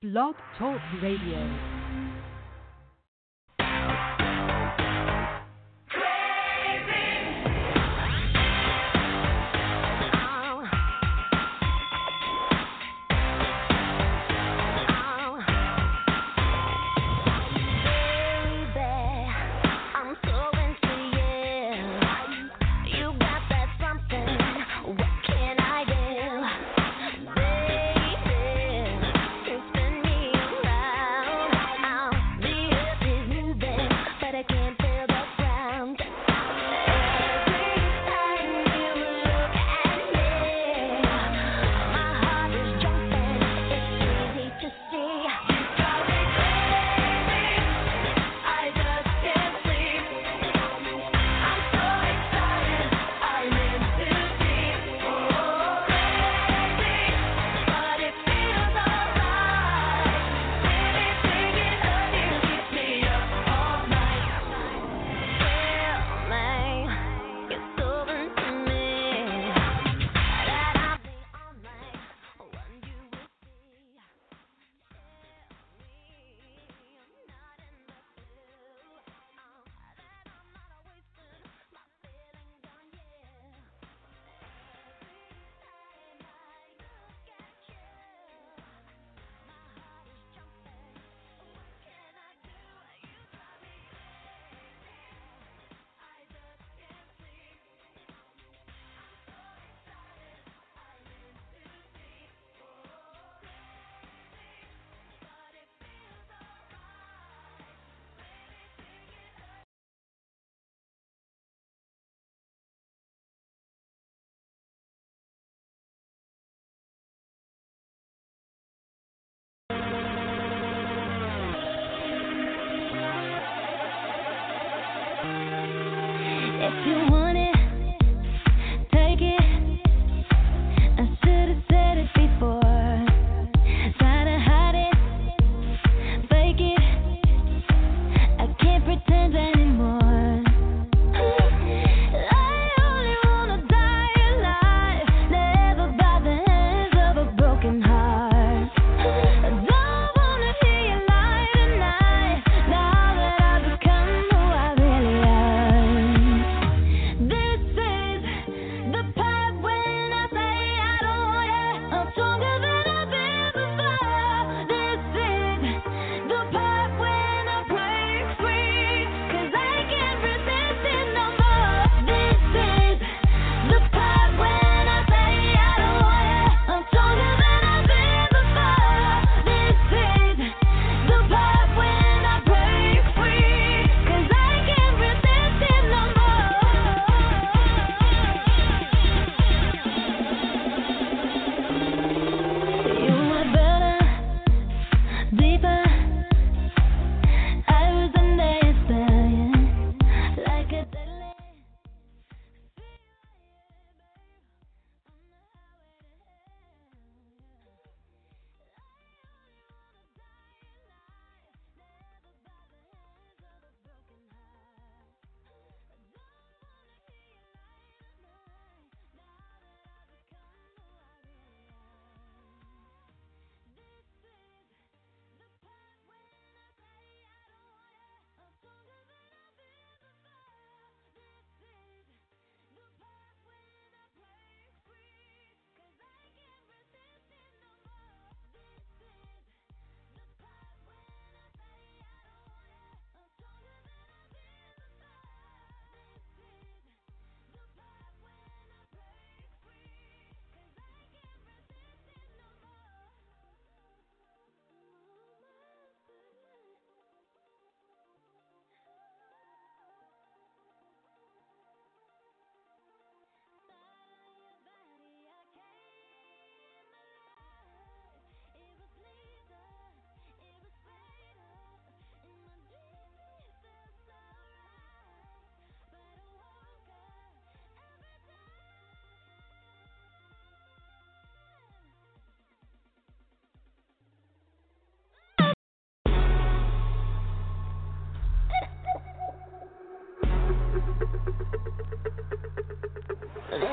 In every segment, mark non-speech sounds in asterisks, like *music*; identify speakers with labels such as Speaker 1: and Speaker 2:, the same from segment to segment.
Speaker 1: Blog Talk Radio.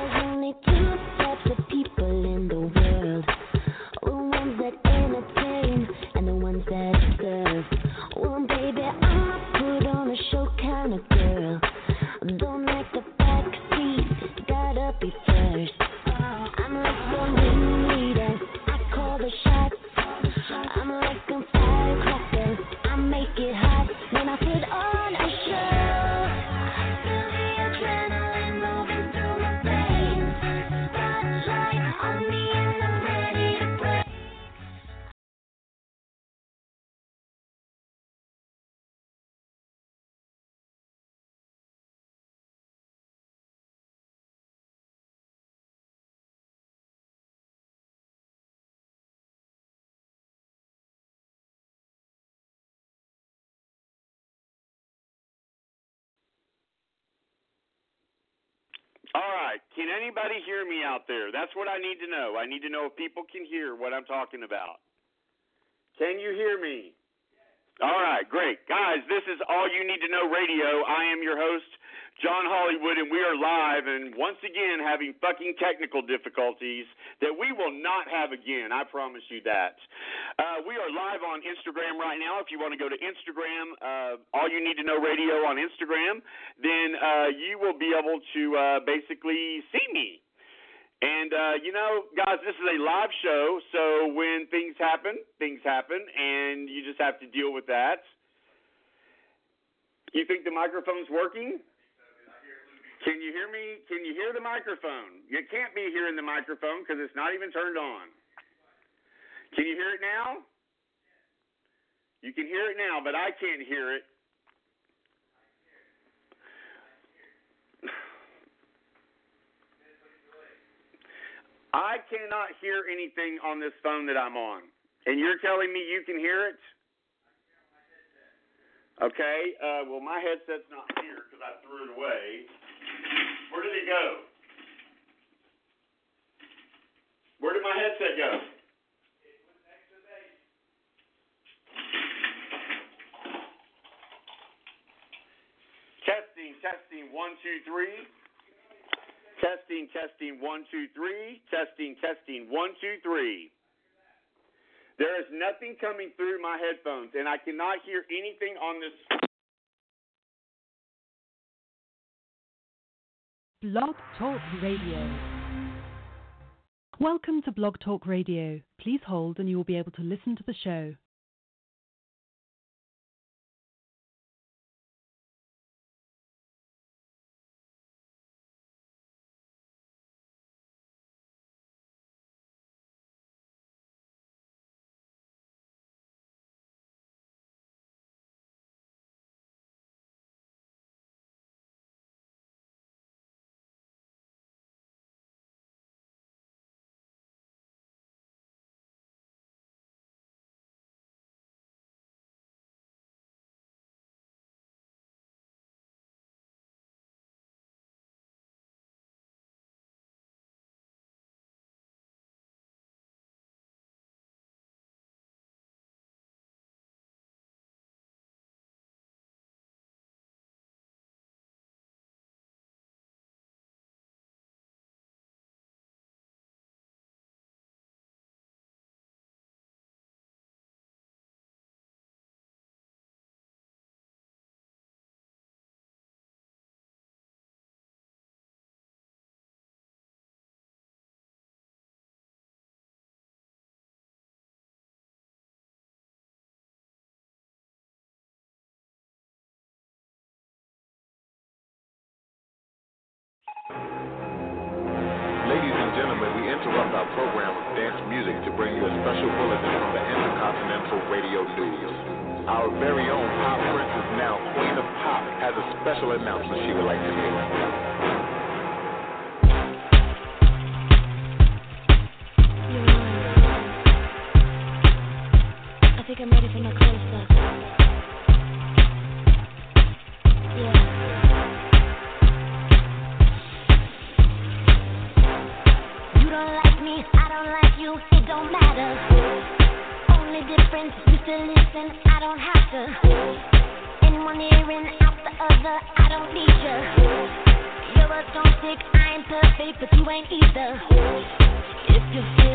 Speaker 1: There's only two types of people in the world.
Speaker 2: All right. Can anybody hear me out there? That's what I need to know. I need to know if people can hear what I'm talking about. Can you hear me? All right, great. Guys, this is All You Need to Know Radio. I am your host, John Hollywood, and we are live and once again having fucking technical difficulties that we will not have again. I promise you that. Uh, we are live on Instagram right now. If you want to go to Instagram, uh, All You Need to Know Radio on Instagram, then uh, you will be able to uh, basically see me. And uh, you know, guys, this is a live show, so when things happen, things happen, and you just have to deal with that. You think the microphone's working? Can you hear me? Can you hear the microphone? You can't be hearing the microphone because it's not even turned on. Can you hear it now? You can hear it now, but I can't hear it. *sighs* I cannot hear anything on this phone that I'm on. And you're telling me you can hear it? Okay, uh, well, my headset's not here because I threw it away. Where did it go? Where did my headset go? Testing, testing, one, two, three. Testing, testing, one, two, three. Testing, testing, one, two, three. There is nothing coming through my headphones, and I cannot hear anything on this.
Speaker 3: Blog Talk Radio. Welcome to Blog Talk Radio. Please hold and you will be able to listen to the show.
Speaker 4: Interrupt our program of dance music to bring you a special bulletin from the Intercontinental Radio News. Our very own pop princess, now Queen of Pop, has a special announcement she would like to make.
Speaker 1: I think I'm ready for my close perfect, but you ain't either. If you're feeling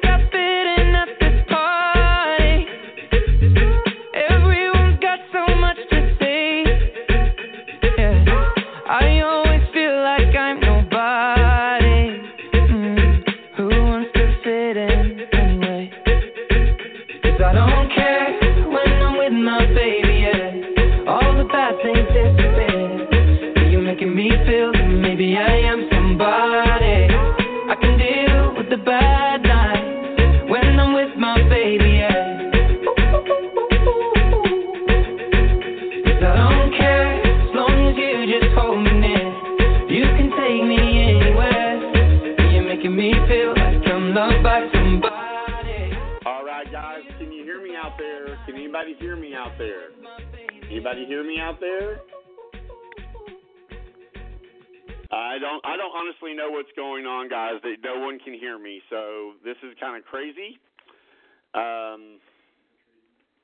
Speaker 5: me feel like I'm loved by somebody.
Speaker 2: All right, guys, can you hear me out there? Can anybody hear me out there? Anybody hear me out there? I don't. I don't honestly know what's going on, guys. That no one can hear me, so this is kind of crazy. Um,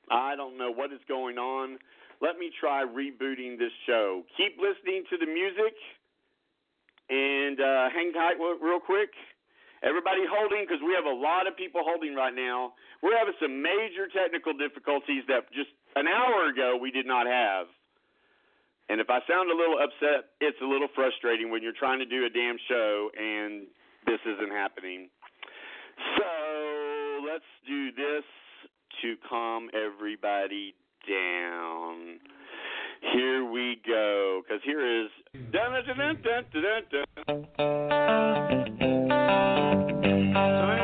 Speaker 2: I don't know what is going on. Let me try rebooting this show. Keep listening to the music and uh, hang tight real quick. Everybody holding because we have a lot of people holding right now. We're having some major technical difficulties that just an hour ago we did not have. And if I sound a little upset, it's a little frustrating when you're trying to do a damn show and this isn't happening. So let's do this to calm everybody down. Here we go, because here is. Turn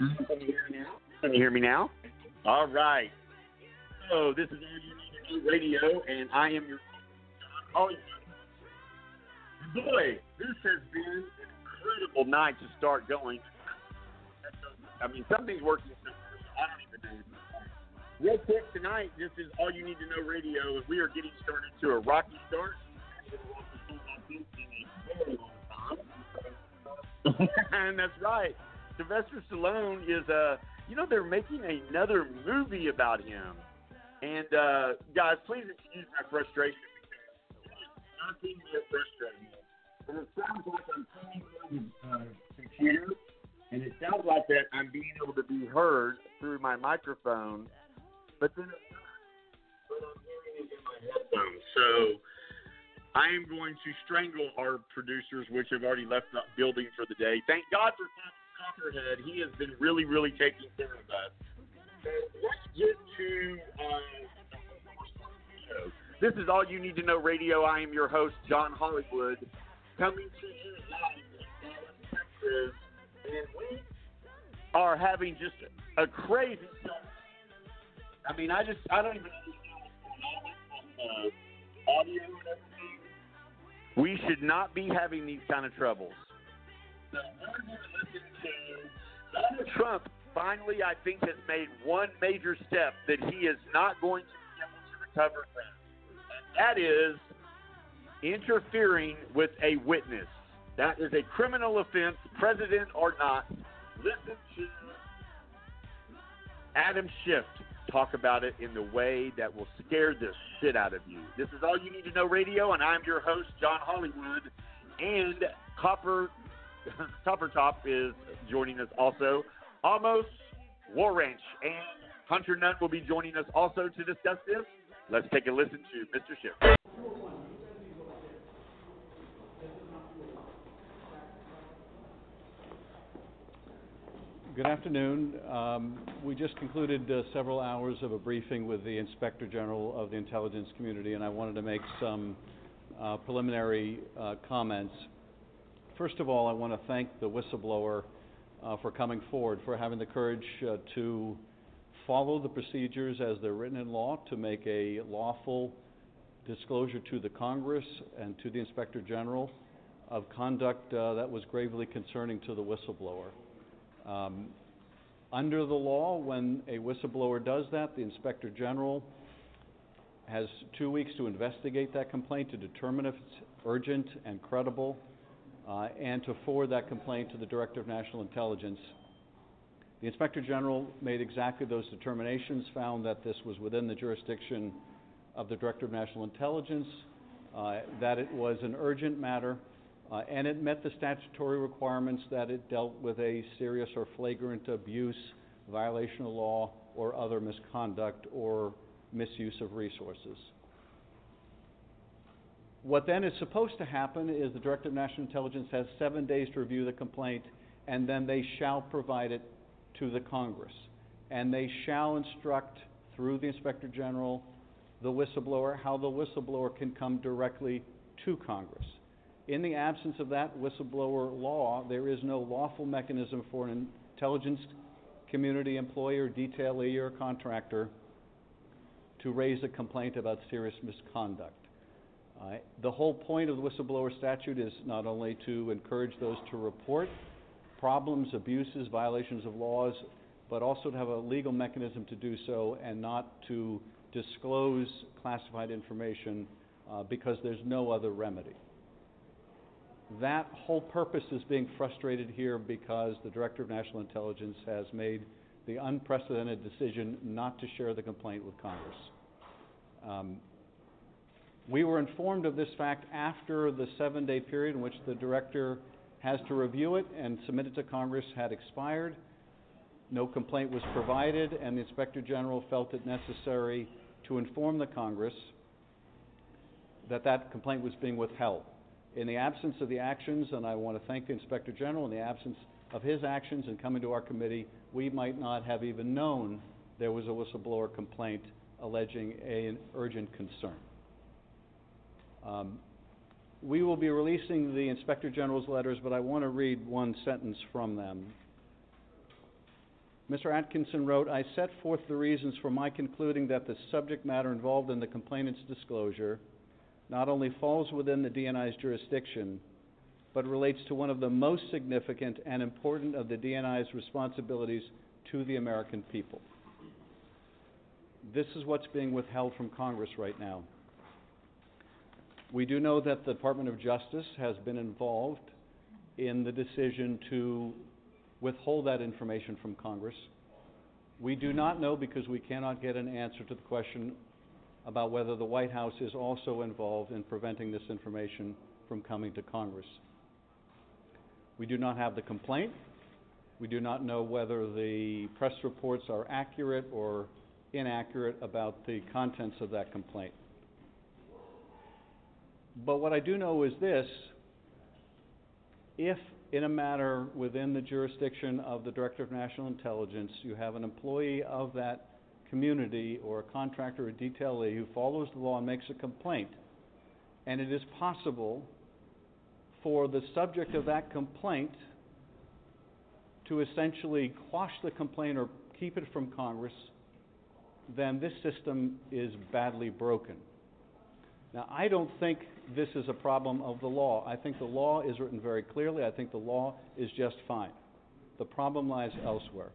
Speaker 6: Can you hear me now? Can you hear me now? All right. So this is All You Need to Know Radio, and I am your oh, boy, this has been an incredible night to start going. I mean, something's working. I don't even know. Real quick tonight, this is All You Need to Know Radio, and we are getting started to a rocky start. and *laughs* that's right. Sylvester Stallone is uh you know they're making another movie about him. And uh guys, please excuse my frustration nothing frustrating. And it sounds like I'm uh, computer and it sounds like that I'm being able to be heard through my microphone, but then. But I'm hearing it in my headphones. So I am going to strangle our producers, which have already left the building for the day. Thank God for Copperhead. He has been really, really taking care of us. So let's get to uh, this is all you need to know radio. I am your host, John Hollywood, coming to you live in Dallas, Texas, and we are having just a crazy. I mean, I just I don't even understand what's going on with uh, audio and everything. We should not be having these kind of troubles. So we're going to listen Donald Trump. Finally, I think has made one major step that he is not going to be able to recover from, and that is interfering with a witness. That is a criminal offense, president or not. Listen to Adam Schiff talk about it in the way that will scare the shit out of you. This is All You Need to Know Radio, and I'm your host, John Hollywood. And Copper *laughs* Copper Top is joining us also. Amos Waranch and Hunter Nunn will be joining us also to discuss this. Let's take a listen to Mr. Schiff.
Speaker 7: Good afternoon. Um, we just concluded uh, several hours of a briefing with the Inspector General of the intelligence community, and I wanted to make some uh, preliminary uh, comments. First of all, I want to thank the whistleblower uh, for coming forward, for having the courage uh, to follow the procedures as they're written in law to make a lawful disclosure to the Congress and to the Inspector General of conduct uh, that was gravely concerning to the whistleblower. Um, under the law, when a whistleblower does that, the Inspector General has two weeks to investigate that complaint to determine if it's urgent and credible, uh, and to forward that complaint to the Director of National Intelligence. The Inspector General made exactly those determinations, found that this was within the jurisdiction of the Director of National Intelligence, uh, that it was an urgent matter, uh, and it met the statutory requirements that it dealt with a serious or flagrant abuse, violation of law, or other misconduct or misuse of resources. What then is supposed to happen is the Director of National Intelligence has seven days to review the complaint, and then they shall provide it to the Congress. And they shall instruct, through the Inspector General, the whistleblower, how the whistleblower can come directly to Congress. In the absence of that whistleblower law, there is no lawful mechanism for an intelligence community employee or detailee or contractor to raise a complaint about serious misconduct. The whole point of the whistleblower statute is not only to encourage those to report problems, abuses, violations of laws, but also to have a legal mechanism to do so and not to disclose classified information uh, because there's no other remedy. That whole purpose is being frustrated here because the Director of National Intelligence has made the unprecedented decision not to share the complaint with Congress. Um, we were informed of this fact after the seven-day period in which the Director has to review it and submit it to Congress had expired. No complaint was provided, and the Inspector General felt it necessary to inform the Congress that that complaint was being withheld. In the absence of the actions, and I want to thank the Inspector General, in the absence of his actions in coming to our committee, we might not have even known there was a whistleblower complaint alleging an urgent concern. Um, we will be releasing the Inspector General's letters, but I want to read one sentence from them. Mr. Atkinson wrote, I set forth the reasons for my concluding that the subject matter involved in the complainant's disclosure not only falls within the DNI's jurisdiction, but relates to one of the most significant and important of the DNI's responsibilities to the American people. This is what's being withheld from Congress right now. We do know that the Department of Justice has been involved in the decision to withhold that information from Congress. We do not know because we cannot get an answer to the question about whether the White House is also involved in preventing this information from coming to Congress. We do not have the complaint. We do not know whether the press reports are accurate or inaccurate about the contents of that complaint. But what I do know is this, if in a matter within the jurisdiction of the Director of National Intelligence, you have an employee of that community or a contractor or detailee who follows the law and makes a complaint, and it is possible for the subject of that complaint to essentially quash the complaint or keep it from Congress, then this system is badly broken. Now, I don't think this is a problem of the law. I think the law is written very clearly. I think the law is just fine. The problem lies elsewhere.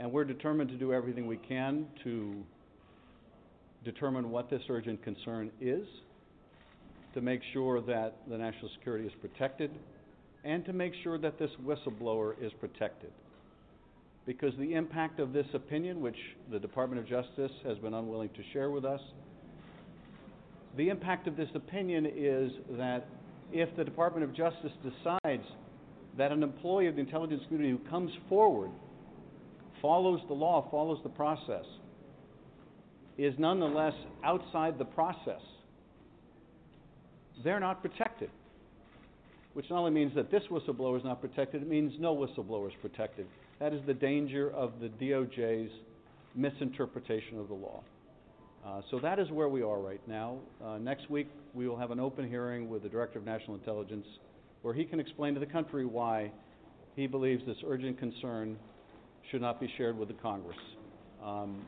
Speaker 7: And we're determined to do everything we can to determine what this urgent concern is, to make sure that the national security is protected, and to make sure that this whistleblower is protected. Because the impact of this opinion, which the Department of Justice has been unwilling to share with us, the impact of this opinion is that if the Department of Justice decides that an employee of the intelligence community who comes forward, follows the law, follows the process, is nonetheless outside the process, they're not protected. Which not only means that this whistleblower is not protected, it means no whistleblower is protected. That is the danger of the DOJ's misinterpretation of the law. Uh, so that is where we are right now. Uh, next week, we will have an open hearing with the Director of National Intelligence where he can explain to the country why he believes this urgent concern should not be shared with the Congress. Um,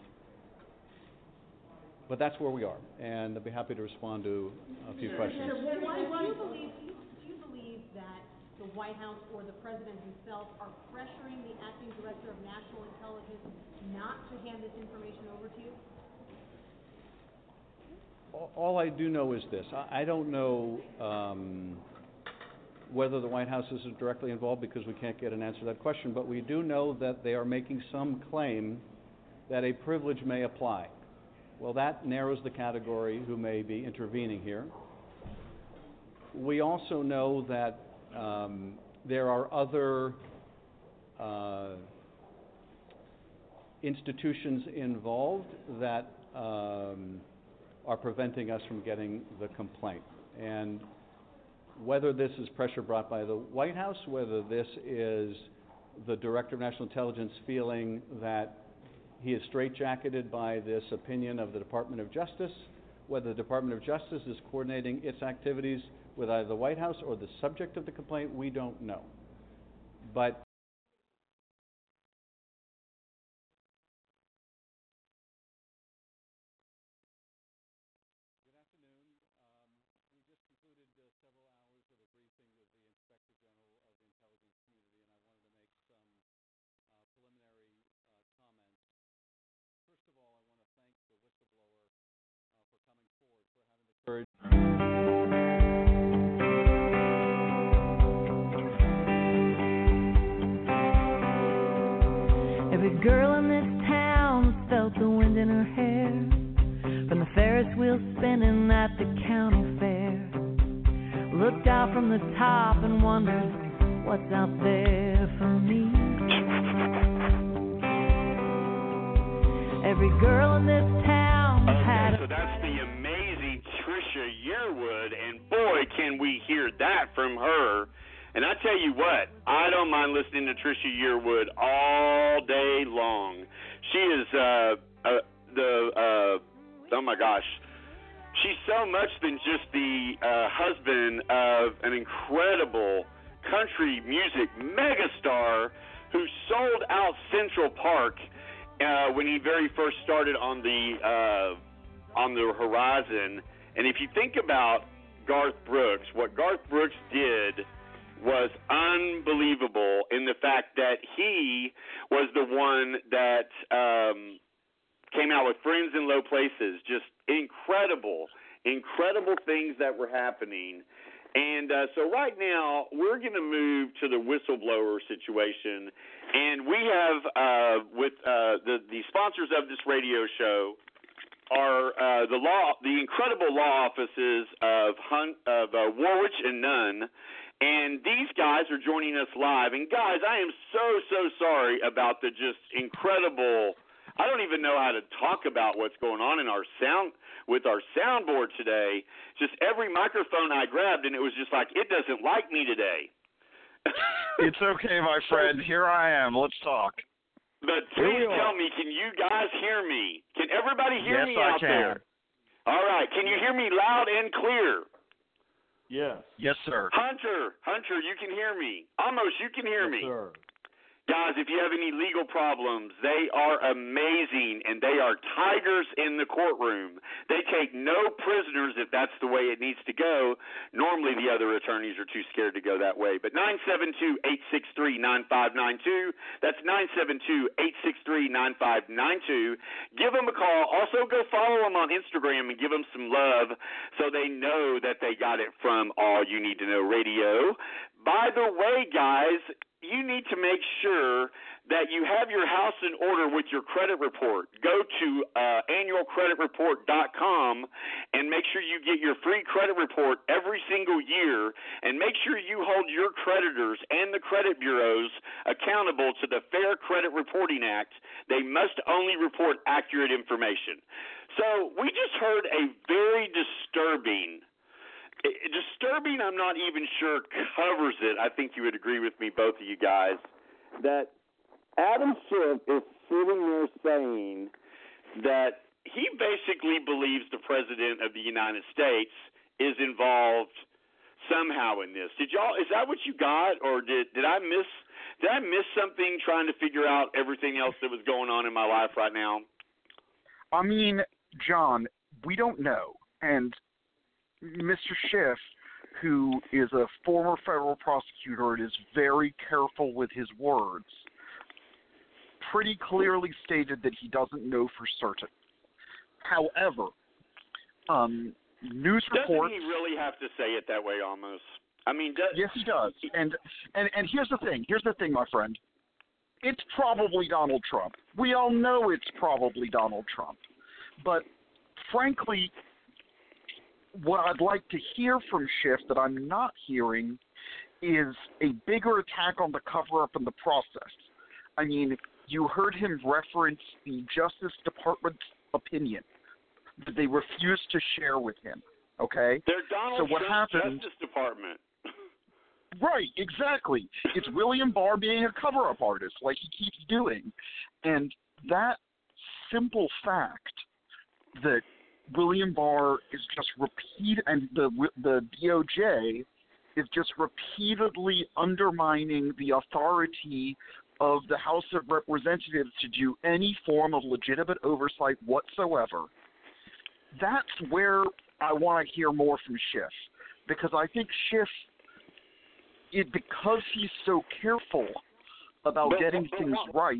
Speaker 7: but that's where we are, and I'd be happy to respond to a few questions.
Speaker 8: Why, do you believe, do you believe that the White House or the President himself are pressuring the acting Director of National Intelligence not to hand this information over to you?
Speaker 7: All- I do know is this, I, I don't know, um, whether the White House is directly involved because we can't get an answer to that question, but we do know that they are making some claim that a privilege may apply. Well, that narrows the category who may be intervening here. We also know that, um, there are other, uh, institutions involved that, um, are preventing us from getting the complaint. And whether this is pressure brought by the White House, whether this is the Director of National Intelligence feeling that he is straitjacketed by this opinion of the Department of Justice, whether the Department of Justice is coordinating its activities with either the White House or the subject of the complaint, we don't know. But several
Speaker 5: hours of a briefing with the Inspector General of the intelligence community, and I wanted
Speaker 7: to make some uh, preliminary uh, comments. First of all, I want to thank
Speaker 5: the whistleblower uh, for coming forward, for having the courage. Every girl in the Looked out from the top and wondered what's out there for me. Every girl in this town had
Speaker 2: Okay, so that's the amazing Trisha Yearwood, and boy, can we hear that from her. And I tell you what, I don't mind listening to Trisha Yearwood all day long. She is uh, uh, the uh, oh my gosh, she's so much than just the uh, husband of an incredible country music megastar who sold out Central Park uh, when he very first started on the uh, on the horizon. And if you think about Garth Brooks, what Garth Brooks did was unbelievable in the fact that he was the one that um, came out with Friends in Low Places. Just incredible, incredible things that were happening. And uh, so right now we're going to move to the whistleblower situation, and we have uh, with uh, the the sponsors of this radio show are uh, the law, the incredible law offices of Hunt, of uh, Waranch and Nunn, and these guys are joining us live. And guys, I am so so sorry about the just incredible. I don't even know how to talk about what's going on in our sound with our soundboard today. Just every microphone I grabbed, and it was just like it doesn't like me today. *laughs*
Speaker 9: It's okay, my friend. Here I am. Let's talk.
Speaker 2: But please tell me, can you guys hear me? Can everybody hear
Speaker 9: yes,
Speaker 2: me
Speaker 9: I
Speaker 2: out
Speaker 9: can.
Speaker 2: there? All right. Can you hear me loud and clear?
Speaker 7: Yes.
Speaker 9: Yes, sir.
Speaker 2: Hunter, Hunter, you can hear me. Almost, you can hear me.
Speaker 7: Yes, sir.
Speaker 2: Guys, if you have any legal problems, they are amazing and they are tigers in the courtroom. They take no prisoners if that's the way it needs to go. Normally, the other attorneys are too scared to go that way. But 972 863 9592. That's 972 863 9592. Give them a call. Also, go follow them on Instagram and give them some love so they know that they got it from All You Need to Know Radio. By the way, guys, you need to make sure that you have your house in order with your credit report. Go to uh, annualcreditreport.com and make sure you get your free credit report every single year, and make sure you hold your creditors and the credit bureaus accountable to the Fair Credit Reporting Act. They must only report accurate information. So we just heard a very disturbing it- disturbing i'm not even sure covers it. I think you would agree with me both of you guys that adam schiff is sitting there saying that he basically believes the president of the united states is involved somehow in this. Did y'all is that what you got or did did i miss did i miss something trying to figure out everything else that was going on in my life right now?
Speaker 9: I mean, John, we don't know. And Mr. Schiff, who is a former federal prosecutor and is very careful with his words, pretty clearly stated that he doesn't know for certain. However, um, news
Speaker 2: doesn't
Speaker 9: reports.
Speaker 2: he really have to say it that way almost i mean does,
Speaker 9: Yes, he does. And and and here's the thing. Here's the thing, my friend. It's probably Donald Trump. We all know it's probably Donald Trump. But frankly, what I'd like to hear from Schiff that I'm not hearing is a bigger attack on the cover up and the process. I mean, you heard him reference the Justice Department's opinion that they refused to share with him. Okay?
Speaker 2: they're donald
Speaker 9: So what
Speaker 2: trump's
Speaker 9: happened-
Speaker 2: justice department
Speaker 9: Right, exactly. It's William Barr being a cover up artist, like he keeps doing. And that simple fact that William Barr is just repeat and the the DOJ is just repeatedly undermining the authority of the House of Representatives to do any form of legitimate oversight whatsoever. That's where I want to hear more from Schiff because I think Schiff it because he's so careful about
Speaker 2: But-
Speaker 9: getting
Speaker 2: but
Speaker 9: things right,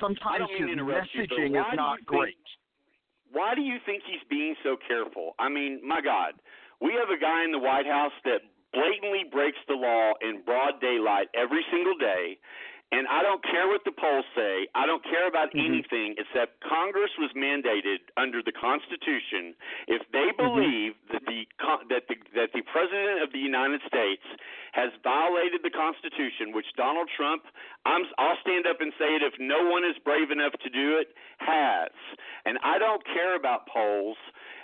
Speaker 9: sometimes his
Speaker 2: interrupt you,
Speaker 9: messaging is not
Speaker 2: think-
Speaker 9: great.
Speaker 2: Why do you think he's being so careful? I mean, my God, we have a guy in the White House that blatantly breaks the law in broad daylight every single day, And I don't care what the polls say. I don't care about
Speaker 10: Mhm.
Speaker 2: anything except Congress was mandated under the Constitution. If they believe that the that the that the president of the United States has violated the Constitution, which Donald Trump, I'm I'll stand up and say it if no one is brave enough to do it, has. And I don't care about polls.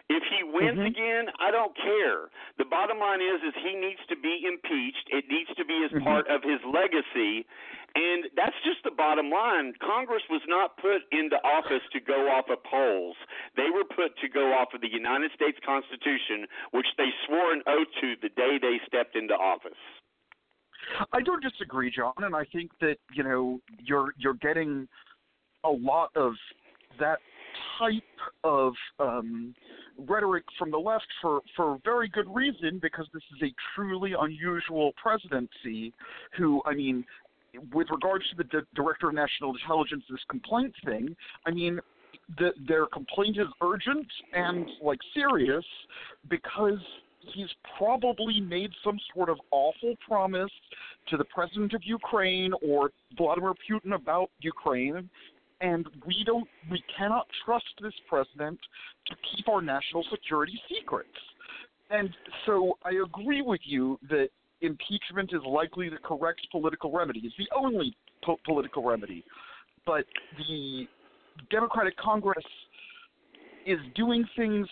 Speaker 2: If he wins
Speaker 10: Mhm.
Speaker 2: again, I don't care. The bottom line is is he needs to be impeached. It needs to be as
Speaker 10: Mhm.
Speaker 2: part of his legacy. And that's just the bottom line. Congress was not put into office to go off of polls. They were put to go off of the United States Constitution, which they swore an oath to the day they stepped into office.
Speaker 9: I don't disagree, John, and I think that you know you're you're getting a lot of that type of um, rhetoric from the left for for very good reason because this is a truly unusual presidency. Who I mean, with regards to the D- director of national intelligence, this complaint thing, I mean. The, their complaint is urgent and like serious because he's probably made some sort of awful promise to the president of Ukraine or Vladimir Putin about Ukraine, and we don't, we cannot trust this president to keep our national security secrets. And so I agree with you that impeachment is likely the correct political remedy. It's the only po- political remedy. But the Democratic Congress is doing things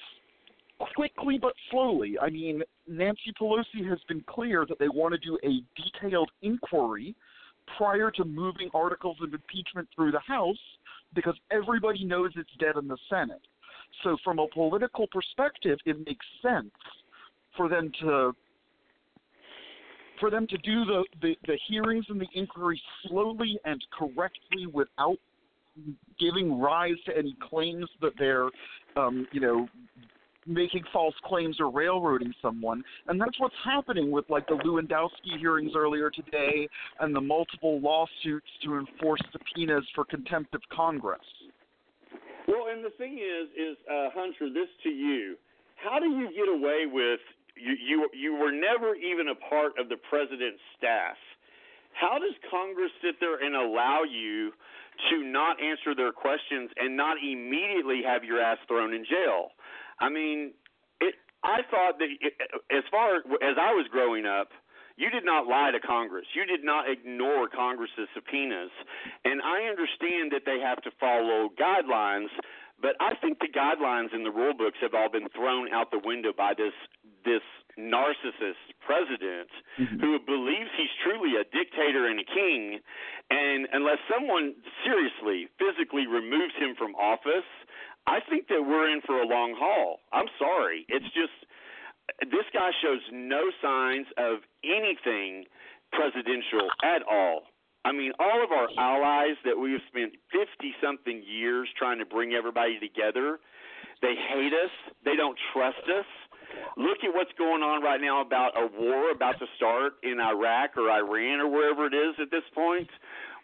Speaker 9: quickly but slowly. I mean, Nancy Pelosi has been clear that they want to do a detailed inquiry prior to moving articles of impeachment through the House because everybody knows it's dead in the Senate. So, from a political perspective, it makes sense for them to for them to do the, the, the hearings and the inquiry slowly and correctly without giving rise to any claims that they're, um, you know, making false claims or railroading someone. And that's what's happening with like the Lewandowski hearings earlier today and the multiple lawsuits to enforce subpoenas for contempt of Congress.
Speaker 2: Well, and the thing is, is uh, Hunter, this to you: How do you get away with you? You you were never even a part of the president's staff. How does Congress sit there and allow you to not answer their questions and not immediately have your ass thrown in jail? I mean, it. I thought that it, as far as I was growing up, you did not lie to Congress. You did not ignore Congress's subpoenas. And I understand that they have to follow guidelines, but I think the guidelines in the rule books have all been thrown out the window by this this narcissist president mm-hmm. who believes he's truly a dictator and a king and unless someone seriously physically removes him from office, I think that we're in for a long haul. I'm sorry. It's just this guy shows no signs of anything presidential at all. I mean, all of our allies that we have spent 50 something years trying to bring everybody together, they hate us. They don't trust us. Look at what's going on right now about a war about to start in Iraq or Iran or wherever it is at this point.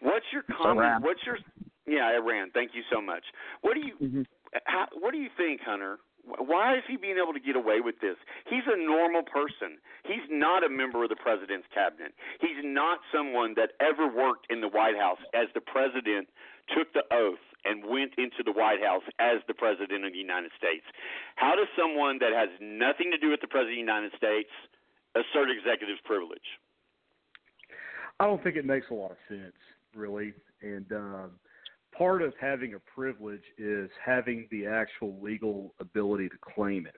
Speaker 2: What's your comment? What's your yeah, Iran. Thank you so much. What do you
Speaker 9: Mm-hmm.
Speaker 2: how, what do you think, Hunter? Why is he being able to get away with this? He's a normal person. He's not a member of the president's cabinet. He's not someone that ever worked in the White House as the president took the oath and went into the White House as the president of the United States. How does someone that has nothing to do with the president of the United States assert executive privilege?
Speaker 10: I don't think it makes a lot of sense, really. And um, part of having a privilege is having the actual legal ability to claim it.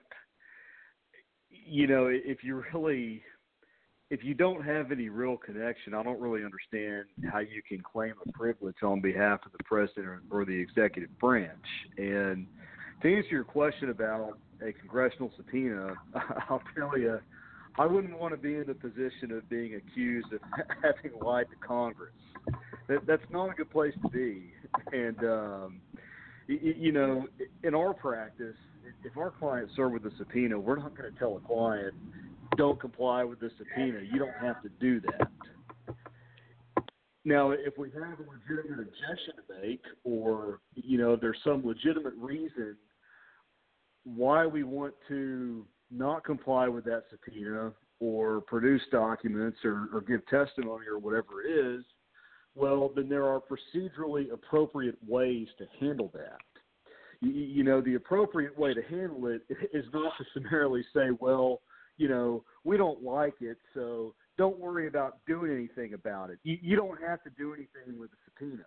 Speaker 10: You know, if you really, if you don't have any real connection, I don't really understand how you can claim a privilege on behalf of the president or, or the executive branch. And to answer your question about a congressional subpoena, *laughs* I'll tell you, I wouldn't want to be in the position of being accused of *laughs* having lied to Congress. That, that's not a good place to be. And um, you, you know, in our practice, if our clients serve with a subpoena, we're not going to tell a client, "Don't comply with the subpoena." You don't have to do that. Now, if we have a legitimate objection to make, or you know, there's some legitimate reason why we want to not comply with that subpoena or produce documents or, or give testimony or whatever it is, well, then there are procedurally appropriate ways to handle that. You, you know, the appropriate way to handle it *laughs* is not to summarily say, well, you know, we don't like it, so don't worry about doing anything about it. You, you don't have to do anything with the subpoena.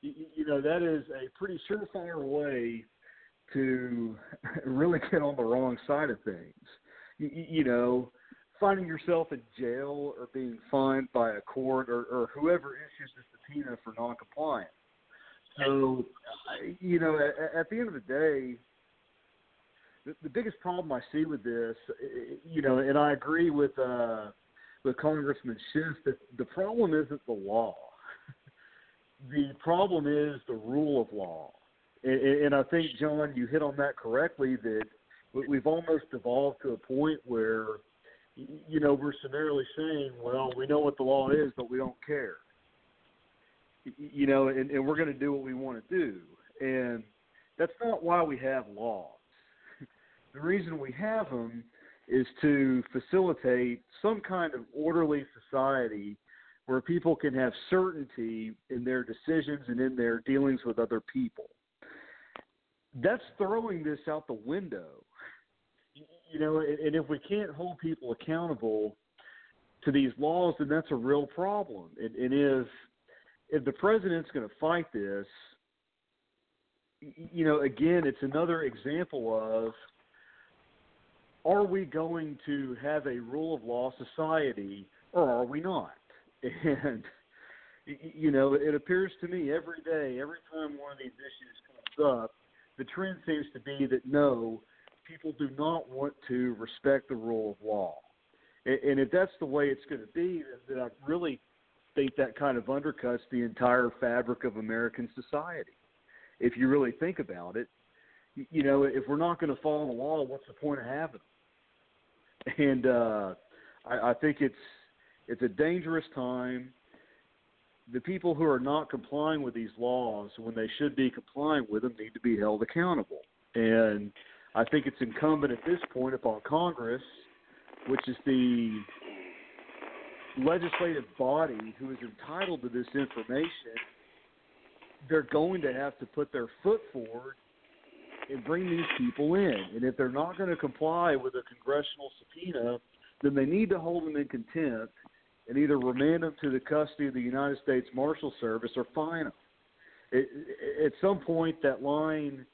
Speaker 10: You, you know, that is a pretty surefire way to *laughs* really get on the wrong side of things. You, you know, finding yourself in jail or being fined by a court or, or whoever issues the subpoena for noncompliance. So, you know, at, at the end of the day, the, biggest problem I see with this, you know, and I agree with uh, with Congressman Schiff that the problem isn't the law. *laughs* the problem is the rule of law, and, and I think John, you hit on that correctly. That we- we've almost evolved to a point where, you know, we're summarily saying, well, we know what the law is, but we don't care. You know, and, and we're going to do what we want to do, and that's not why we have laws. The reason we have them is to facilitate some kind of orderly society where people can have certainty in their decisions and in their dealings with other people. That's throwing this out the window. You know, and if we can't hold people accountable to these laws, then that's a real problem. And, and if if the president's going to fight this, you know, again, it's another example of are we going to have a rule of law society or are we not? *laughs* And you know, it appears to me every day, every time one of these issues comes up, the trend seems to be that no, people do not want to respect the rule of law. And, if that's the way it's going to be, then, then I really think that kind of undercuts the entire fabric of American society. If you really think about it, you know, if we're not going to follow the law, what's the point of having them? And uh, I, I think it's it's a dangerous time. The people who are not complying with these laws when they should be complying with them need to be held accountable. And I think it's incumbent at this point upon Congress, which is the legislative body who is entitled to this information, they're going to have to put their foot forward and bring these people in. And if they're not going to comply with a congressional subpoena, then they need to hold them in contempt and either remand them to the custody of the United States Marshal Service or fine them. It, at some point, that line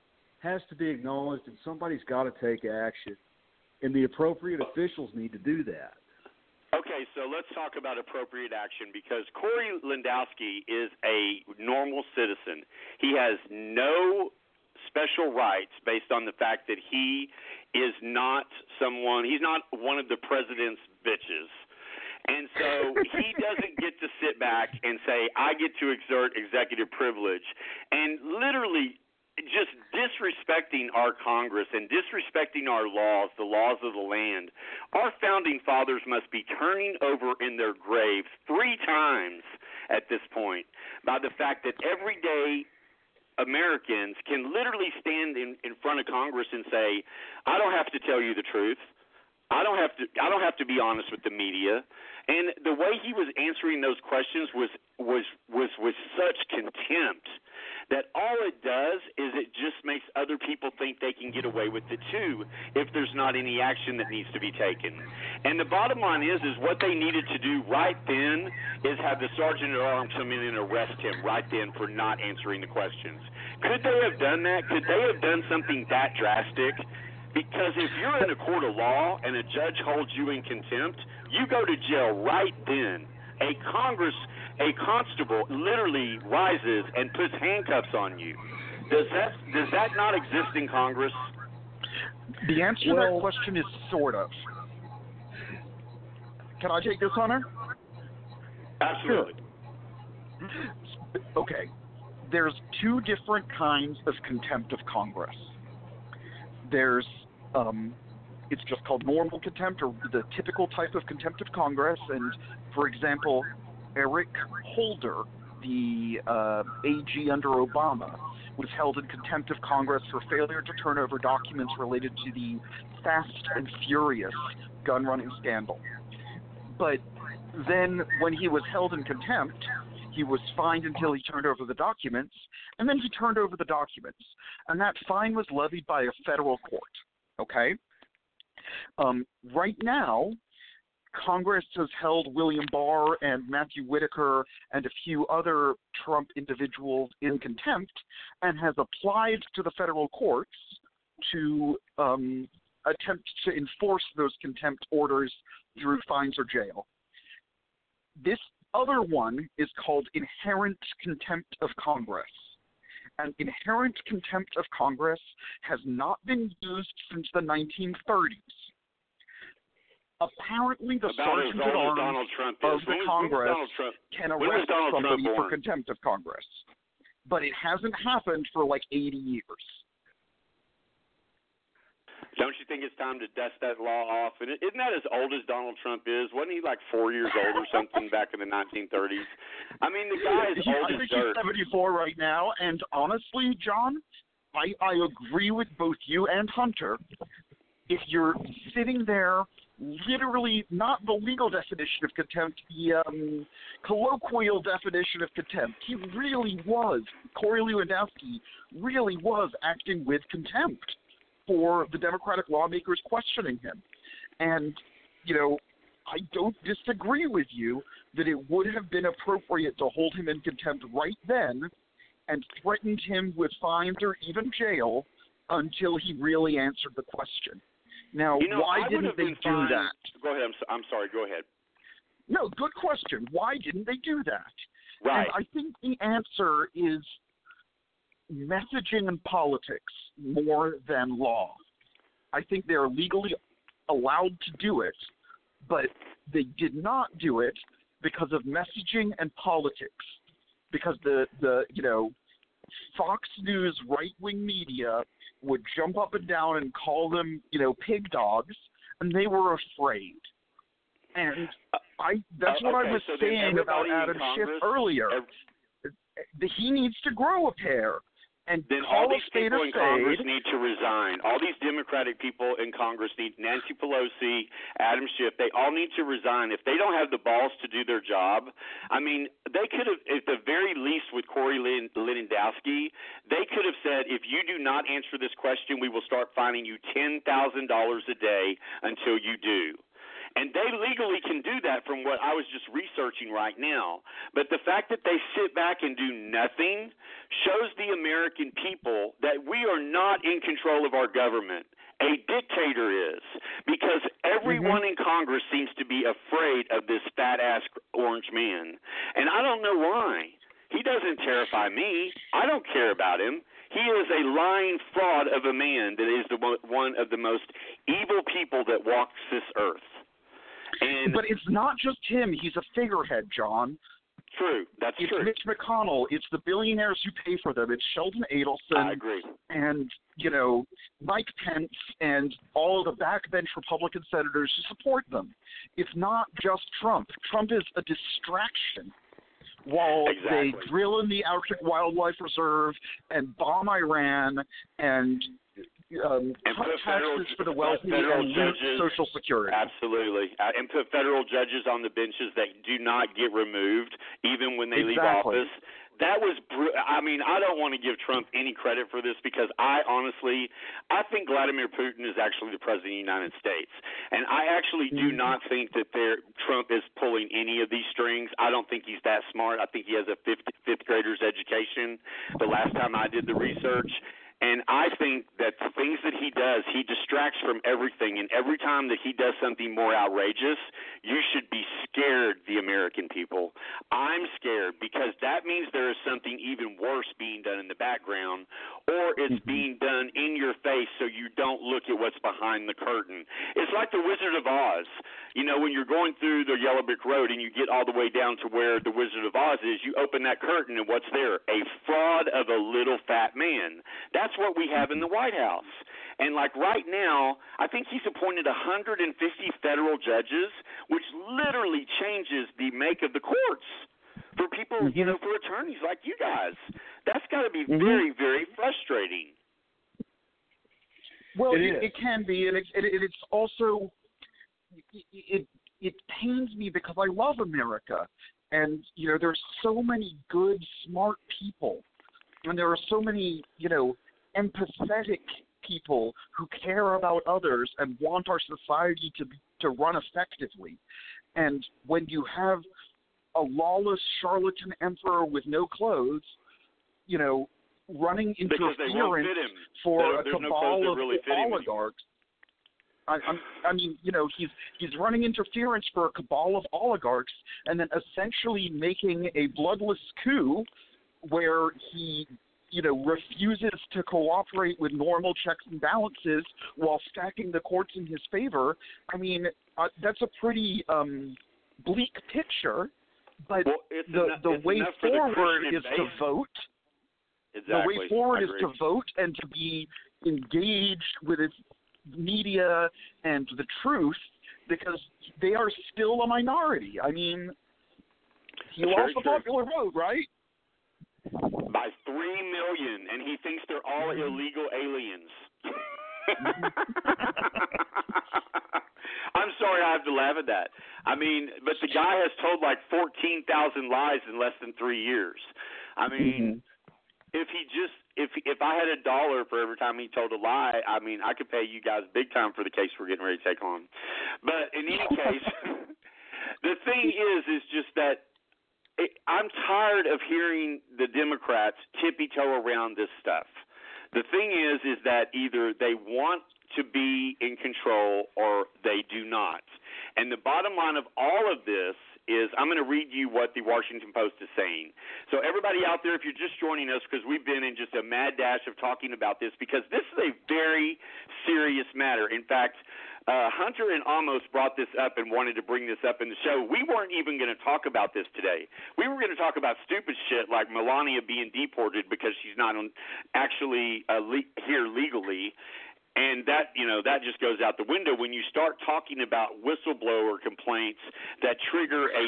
Speaker 10: has to be acknowledged, and somebody's got to take action, and the appropriate officials need to do that.
Speaker 2: Okay, so let's talk about appropriate action because Corey Lewandowski is a normal citizen. He has no special rights based on the fact that he is not someone, he's not one of the president's bitches. And so he *laughs* doesn't get to sit back and say, I get to exert executive privilege. And literally, just disrespecting our Congress and disrespecting our laws, the laws of the land. Our founding fathers must be turning over in their graves three times at this point by the fact that every day Americans can literally stand in, in front of Congress and say, I don't have to tell you the truth. I don't have to I don't have to be honest with the media. And the way he was answering those questions was was was with such contempt that all it does is it just makes other people think they can get away with it too if there's not any action that needs to be taken. And the bottom line is is what they needed to do right then is have the sergeant at arms come in and arrest him right then for not answering the questions. Could they have done that? Could they have done something that drastic? Because if you're in a court of law and a judge holds you in contempt, you go to jail right then. A Congress, a constable literally rises and puts handcuffs on you. Does that does that not exist in Congress?
Speaker 9: The answer to
Speaker 10: Well-
Speaker 9: that question is sort of. Can I take this, Hunter?
Speaker 2: Absolutely.
Speaker 9: Okay. There's two different kinds of contempt of Congress. There's, um, it's just called normal contempt or the typical type of contempt of Congress. And for example, Eric Holder, the uh, AG under Obama, was held in contempt of Congress for failure to turn over documents related to the Fast and Furious gun running scandal. But then when he was held in contempt, He was fined until he turned over the documents, and then he turned over the documents. And that fine was levied by a federal court. Okay? Um, right now, Congress has held William Barr and Matthew Whitaker and a few other Trump individuals in contempt and has applied to the federal courts to um, attempt to enforce those contempt orders through fines or jail. This other one is called inherent contempt of Congress. And inherent contempt of Congress has not been used since the 1930s. Apparently, the
Speaker 2: About
Speaker 9: Sergeant at Arms
Speaker 2: Donald Trump
Speaker 9: of the Congress can arrest somebody for contempt of Congress. But it hasn't happened for like 80 years.
Speaker 2: Don't you think it's time to dust that law off? And isn't that as old as Donald Trump is? Wasn't he like four years old or something back in the 1930s? I mean, the guy is old
Speaker 9: I
Speaker 2: as
Speaker 9: think
Speaker 2: dirt.
Speaker 9: he's 74 right now, and honestly, John, I, I agree with both you and Hunter. If you're sitting there, literally not the legal definition of contempt, the um, colloquial definition of contempt, he really was, Corey Lewandowski really was acting with contempt for the Democratic lawmakers questioning him. And, you know, I don't disagree with you that it would have been appropriate to hold him in contempt right then and threatened him with fines or even jail until he really answered the question. Now,
Speaker 2: You know,
Speaker 9: why
Speaker 2: I
Speaker 9: didn't they do that?
Speaker 2: Go ahead. I'm, so, I'm sorry. Go ahead.
Speaker 9: No, good question. Why didn't they do that?
Speaker 2: Right.
Speaker 9: And I think the answer is messaging and politics more than law. I think they are legally allowed to do it, but they did not do it because of messaging and politics. Because the, the you know, Fox News right wing media would jump up and down and call them, you know, pig dogs, and they were afraid. And I that's
Speaker 2: Uh,
Speaker 9: what I was
Speaker 2: so
Speaker 9: saying about Adam Schiff earlier.
Speaker 2: ev-
Speaker 9: That he needs to grow a pair and
Speaker 2: Then all these people in Congress need to resign. All these Democratic people in Congress need Nancy Pelosi, Adam Schiff. They all need to resign. If they don't have the balls to do their job, I mean, they could have, at the very least, with Corey Lin- Lewandowski, they could have said, if you do not answer this question, we will start fining you ten thousand dollars a day until you do. And they legally can do that from what I was just researching right now. But the fact that they sit back and do nothing shows the American people that we are not in control of our government. A dictator is. Because everyone mm-hmm. in Congress seems to be afraid of this fat ass orange man. And I don't know why. He doesn't terrify me. I don't care about him. He is a lying fraud of a man that is the one of the most evil people that walks this earth. And
Speaker 9: But it's not just him. He's a figurehead, John.
Speaker 2: true, that's
Speaker 9: It's
Speaker 2: true.
Speaker 9: Mitch McConnell. It's the billionaires who pay for them. It's Sheldon Adelson.
Speaker 2: I agree.
Speaker 9: and you know Mike Pence and all the backbench Republican senators who support them. It's not just Trump. Trump is a distraction. While
Speaker 2: Exactly.
Speaker 9: they drill in the Arctic Wildlife Reserve and bomb Iran and um,
Speaker 2: And
Speaker 9: cut
Speaker 2: put federal
Speaker 9: taxes for the wealthy and
Speaker 2: judges-
Speaker 9: Social Security.
Speaker 2: Absolutely. Uh, and put federal judges on the benches that do not get removed even when they leave
Speaker 9: Exactly.
Speaker 2: office. That was, br- I mean, I don't want to give Trump any credit for this because I honestly, I think Vladimir Putin is actually the president of the United States. And I actually do
Speaker 9: Mhm.
Speaker 2: not think that there, Trump is pulling any of these strings. I don't think he's that smart. I think he has a fifth, fifth grader's education the last time I did the research. And I think that the things that he does, he distracts from everything. And every time that he does something more outrageous, you should be scared, the American people. I'm scared because that means there is something even worse being done in the background, or it's mm-hmm. being done in your face so you don't look at what's behind the curtain. It's like the Wizard of Oz. You know, when you're going through the Yellow Brick Road and you get all the way down to where the Wizard of Oz is, you open that curtain and what's there? A fraud of a little fat man. That's what we have in the White House. And like right now, I think he's appointed 150 federal judges, which literally changes the make of the courts for people, you know, for attorneys like you guys. That's got to be
Speaker 9: Mhm.
Speaker 2: very, very frustrating.
Speaker 9: Well,
Speaker 10: It
Speaker 9: it,
Speaker 10: is.
Speaker 9: it can be, and it, it, it's also it, it it pains me because I love America, And you know, there's so many good, smart people, and there are so many, you know, empathetic people who care about others and want our society to be, to run effectively. And when you have a lawless charlatan emperor with no clothes, you know, running
Speaker 2: Because they won't
Speaker 9: interference for
Speaker 2: There-
Speaker 9: a
Speaker 2: there's no
Speaker 9: cabal of
Speaker 2: really
Speaker 9: oligarchs. I, I mean, you know, he's he's running interference for a cabal of oligarchs, and then essentially making a bloodless coup, where he, you know, refuses to cooperate with normal checks and balances while stacking the courts in his favor. I mean, uh, that's a pretty um, bleak picture. But
Speaker 2: Well,
Speaker 9: the the way
Speaker 2: enough for the
Speaker 9: forward is to vote
Speaker 2: Exactly.
Speaker 9: the way forward is to vote and to be engaged with its media and the truth because they are still a minority. I mean, you
Speaker 2: That's
Speaker 9: lost the
Speaker 2: true.
Speaker 9: popular vote, right?
Speaker 2: by three million, and he thinks they're all illegal aliens. *laughs* *laughs* I'm sorry, I have to laugh at that. I mean, but the guy has told like fourteen thousand lies in less than three years. I mean, mm-hmm. if he just if if I had a dollar for every time he told a lie, I mean, I could pay you guys big time for the case we're getting ready to take on. But in any *laughs* case, *laughs* the thing is, is just that it, I'm tired of hearing the Democrats tippy toe around this stuff. The thing is, is that either they want to be in control or they do not. And the bottom line of all of this is I'm going to read you what the Washington Post is saying. So, everybody out there, if you're just joining us, because we've been in just a mad dash of talking about this, because this is a very serious matter. In fact, uh, Hunter and Amos brought this up and wanted to bring this up in the show. We weren't even going to talk about this today. We were going to talk about stupid shit like Melania being deported because she's not on, actually uh, le- here legally. And that, you know, that just goes out the window when you start talking about whistleblower complaints that trigger a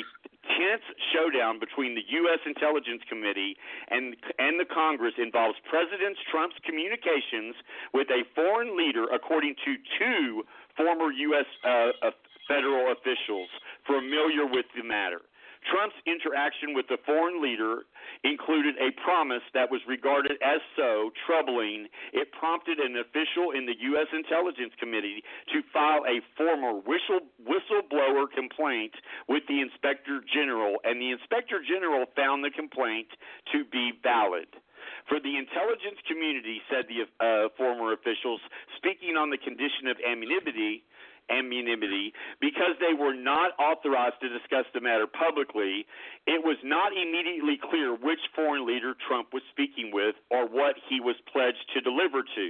Speaker 2: tense showdown between the U.S. Intelligence Committee and and the Congress involves President Trump's communications with a foreign leader, according to two former U.S. Uh, uh, federal officials familiar with the matter. Trump's interaction with the foreign leader included a promise that was regarded as so troubling, it prompted an official in the U.S. Intelligence Committee to file a former whistle, whistleblower complaint with the Inspector General, and the Inspector General found the complaint to be valid. For the intelligence community, said the uh, former officials, speaking on the condition of anonymity, anonymity because they were not authorized to discuss the matter publicly, it was not immediately clear which foreign leader Trump was speaking with or what he was pledged to deliver to.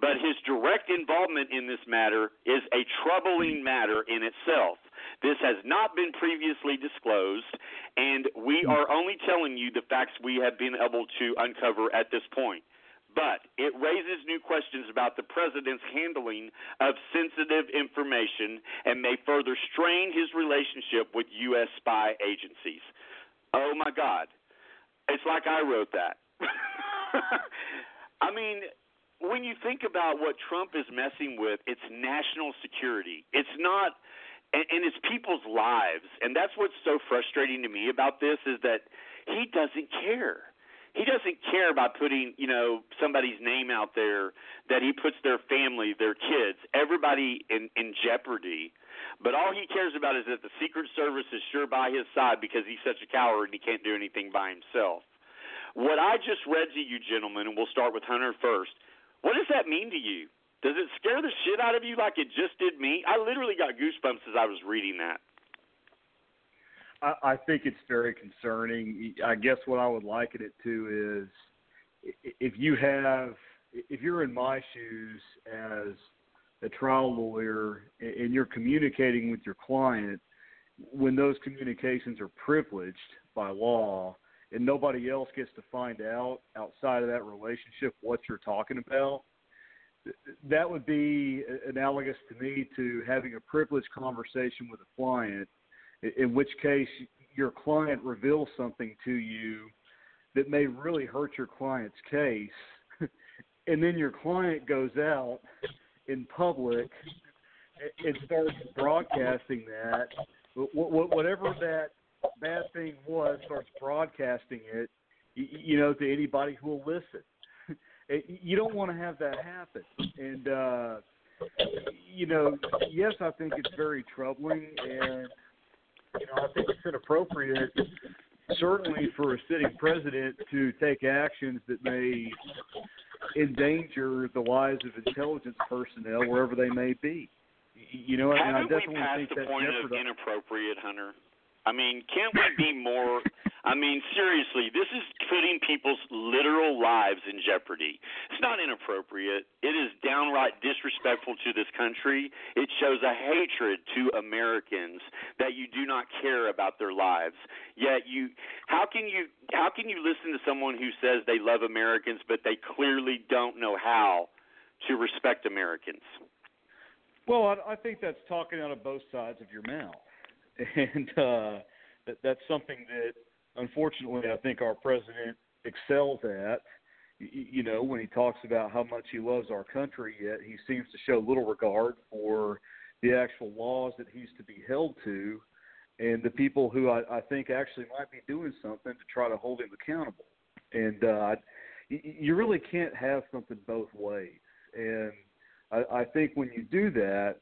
Speaker 2: But his direct involvement in this matter is a troubling matter in itself. This has not been previously disclosed, and we are only telling you the facts we have been able to uncover at this point but it raises new questions about the president's handling of sensitive information and may further strain his relationship with U.S. spy agencies. Oh my God. It's like I wrote that. *laughs* I mean, when you think about what Trump is messing with, it's national security. It's not and, it's people's lives. And that's what's so frustrating to me about this is that he doesn't care he doesn't care about putting you know somebody's name out there that he puts their family their kids everybody in in jeopardy. But all he cares about is that the secret service is sure by his side because he's such a coward and he can't do anything by himself. What i just read to you gentlemen and we'll start with hunter first what does that mean to you? Does it scare the shit out of you like it just did me? I literally got goosebumps as i was reading that
Speaker 10: I, think it's very concerning. I guess what I would liken it to is if you have, if you're in my shoes as a trial lawyer and you're communicating with your client, when those communications are privileged by law and nobody else gets to find out outside of that relationship what you're talking about, that would be analogous to me to having a privileged conversation with a client in- which case your client reveals something to you that may really hurt your client's case *laughs* and then your client goes out in public and starts broadcasting that wh- wh- whatever that bad thing was starts broadcasting it, you know, to anybody who will listen. *laughs* You don't want to have that happen, and uh, you know, yes, I think it's very troubling, and you know, I think it's inappropriate, certainly for a sitting president to take actions that may endanger the lives of intelligence personnel wherever they may be. You know, and I
Speaker 2: Haven't we
Speaker 10: definitely
Speaker 2: passed
Speaker 10: think
Speaker 2: the point of inappropriate, Hunter? I mean, can't we be more? I mean, seriously, this is putting people's literal lives in jeopardy. It's not inappropriate. It is downright disrespectful to this country. It shows a hatred to Americans that you do not care about their lives. Yet you, how can you, how can you listen to someone who says they love Americans but they clearly don't know how to respect Americans?
Speaker 10: Well, I, I think that's talking out of both sides of your mouth, *laughs* and uh, that, that's something that, unfortunately, I think our president excels at. You know, when he talks about how much he loves our country, yet he seems to show little regard for the actual laws that he's to be held to, and the people who I, I think actually might be doing something to try to hold him accountable. And uh, you really can't have something both ways. And I, I think when you do that,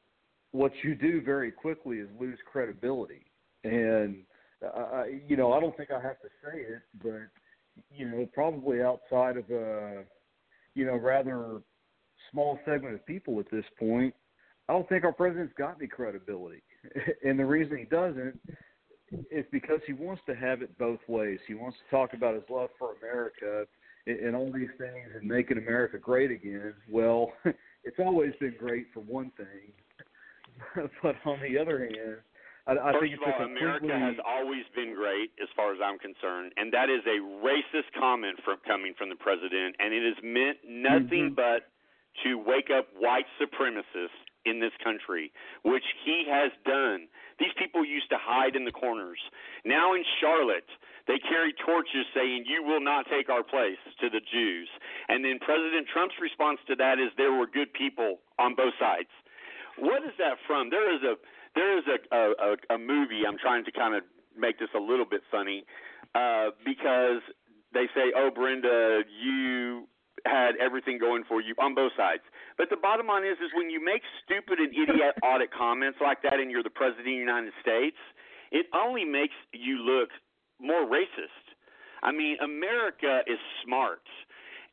Speaker 10: what you do very quickly is lose credibility. And I, you know, I don't think I have to say it, but you know, probably outside of a you know rather small segment of people at this point, I don't think our president's got any credibility. *laughs* and the reason he doesn't is because he wants to have it both ways. He wants to talk about his love for America and all these things and making America great again. Well, *laughs* it's always been great for one thing, *laughs* but on the other hand, I, I
Speaker 2: First
Speaker 10: think
Speaker 2: of
Speaker 10: it's
Speaker 2: all,
Speaker 10: completely
Speaker 2: America has always been great, as far as I'm concerned, and that is a racist comment from coming from the president, and it has meant nothing
Speaker 10: Mhm.
Speaker 2: but to wake up white supremacists in this country, which he has done. These people used to hide in the corners. Now in Charlotte, they carry torches saying, "You will not take our place" to the Jews. And then President Trump's response to that is, "There were good people on both sides." What is that from? There is a there is a a, a, a movie. I'm trying to kind of make this a little bit funny uh, because they say, "Oh, Brenda, you had everything going for you on both sides." But the bottom line is, is when you make stupid and idiotic *laughs* comments like that, and you're the president of the United States, it only makes you look more racist. I mean, America is smart.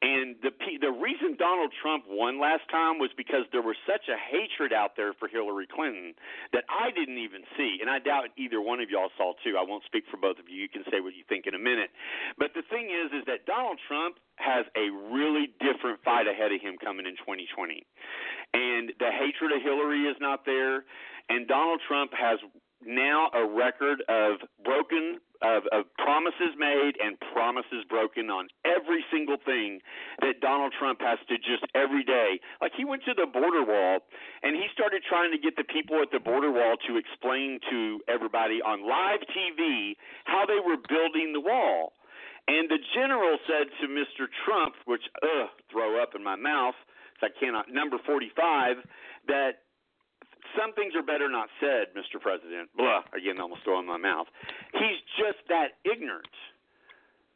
Speaker 2: And the the reason Donald Trump won last time was because there was such a hatred out there for Hillary Clinton that I didn't even see, and I doubt either one of y'all saw too. I won't speak for both of you. You can say what you think in a minute. But the thing is, is that Donald Trump has a really different fight ahead of him coming in 2020, and the hatred of Hillary is not there, and Donald Trump has now a record of broken of, of promises made and promises broken on every single thing that Donald Trump has to just every day. Like he went to the border wall and he started trying to get the people at the border wall to explain to everybody on live TV how they were building the wall. And the general said to Mr. Trump, which ugh, throw up in my mouth, I cannot number 45, that some things are better not said, Mr. President. Blah, again, almost throwing my mouth. He's just that ignorant.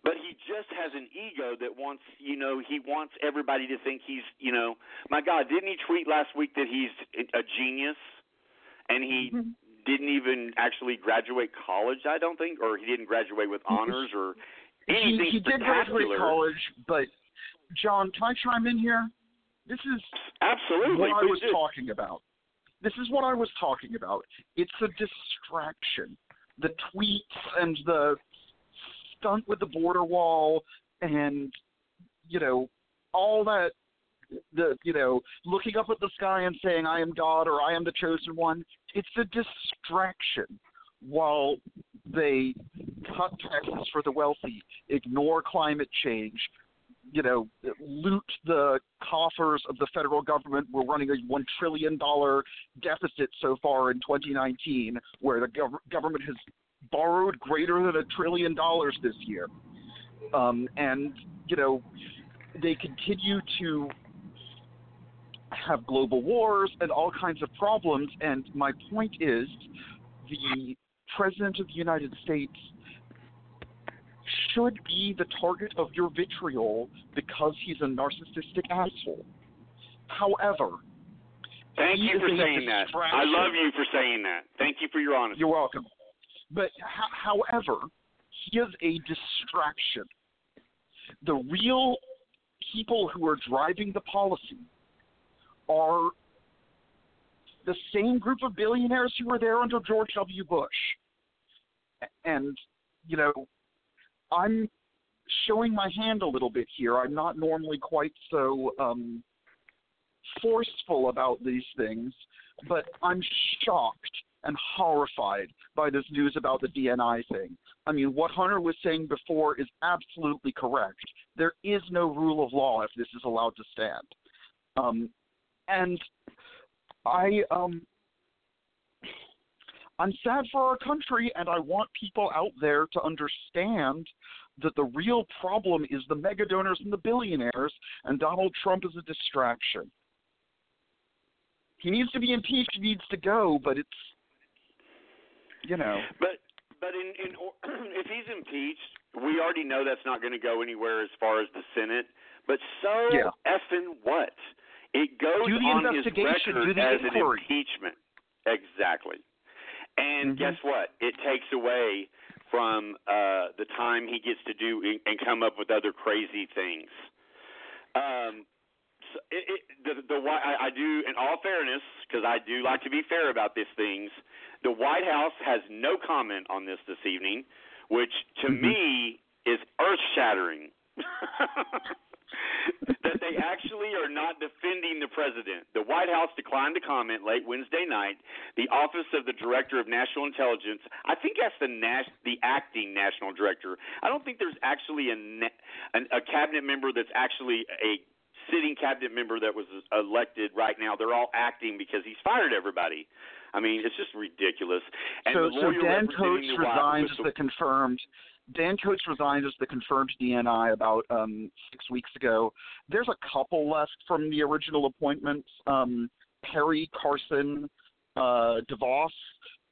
Speaker 2: But he just has an ego that wants, you know, he wants everybody to think he's, you know, my God, didn't he tweet last week that he's a genius? And he mm-hmm. didn't even actually graduate college, I don't think, or he didn't graduate with honors or anything
Speaker 9: he, he did graduate college, but John, can I chime in here? This is
Speaker 2: Absolutely.
Speaker 9: what I was talking about. This is what I was talking about. It's a distraction. The tweets and the stunt with the border wall and you know all that the you know looking up at the sky and saying I am God or I am the chosen one. It's a distraction while they cut taxes for the wealthy, ignore climate change, you know, loot the coffers of the federal government. We're running a one trillion dollar deficit so far in 2019, where the gov- government has borrowed greater than a trillion dollars this year, um, and you know, they continue to have global wars and all kinds of problems. And my point is, the president of the United States should be the target of your vitriol because he's a narcissistic asshole. However,
Speaker 2: Thank you for saying that. I love you for saying that. Thank you for your honesty.
Speaker 9: You're welcome. But ho- however, he is a distraction. The real people who are driving the policy are the same group of billionaires who were there under George W. Bush. And, you know, I'm showing my hand a little bit here. I'm not normally quite so um, forceful about these things, but I'm shocked and horrified by this news about the DNI thing. I mean, what Hunter was saying before is absolutely correct. There is no rule of law if this is allowed to stand. Um, and I um, I'm sad for our country, and I want people out there to understand that the real problem is the mega donors and the billionaires, and Donald Trump is a distraction. He needs to be impeached. He needs to go, but it's you know.
Speaker 2: But but in in or- *clears throat* if he's impeached, we already know that's not going to go anywhere as far as the Senate. But so
Speaker 9: Yeah.
Speaker 2: effing what? It goes
Speaker 9: Do the
Speaker 2: on his
Speaker 9: investigation,
Speaker 2: record
Speaker 9: do the
Speaker 2: as
Speaker 9: inquiry.
Speaker 2: an impeachment. Exactly. And
Speaker 9: Mhm.
Speaker 2: guess what? It takes away from uh the time he gets to do and- and come up with other crazy things. Um so it, it, the the I, I do, in all fairness, because I do like to be fair about these things. The White House has no comment on this this evening, which to
Speaker 9: Mhm.
Speaker 2: me is earth shattering. *laughs* *laughs* that they actually are not defending the president. The White House declined to comment late Wednesday night. The Office of the Director of National Intelligence, I think that's the nas- the acting national director. I don't think there's actually a na- an, a cabinet member that's actually a sitting cabinet member that was elected right now. They're all acting because he's fired everybody. I mean, it's just ridiculous. And
Speaker 9: so,
Speaker 2: the
Speaker 9: so Dan
Speaker 2: Coats White-
Speaker 9: as the confirmed. Dan Coats resigned as the confirmed DNI about um, six weeks ago. There's a couple left from the original appointments: um, Perry, Carson, uh, DeVos,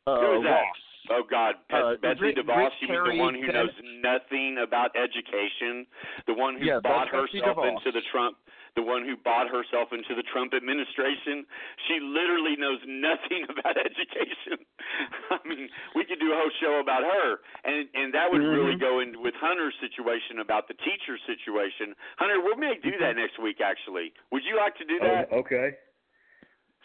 Speaker 9: uh,
Speaker 2: Who is that?
Speaker 9: Ross.
Speaker 2: Oh God, Pet-
Speaker 9: Uh,
Speaker 2: Betsy
Speaker 9: Rick-
Speaker 2: DeVos.
Speaker 9: Rick
Speaker 2: She was the one who knows nothing about education. The one who
Speaker 9: Yeah,
Speaker 2: bought herself into the Trump. The one who bought herself into the Trump administration. She literally knows nothing *laughs* about education. *laughs* I mean, we could do a whole show about her, and and that would really
Speaker 9: Mhm.
Speaker 2: go in with Hunter's situation about the teacher situation. Hunter, we may do that next week. Actually, would you like to do that?
Speaker 10: Oh, okay.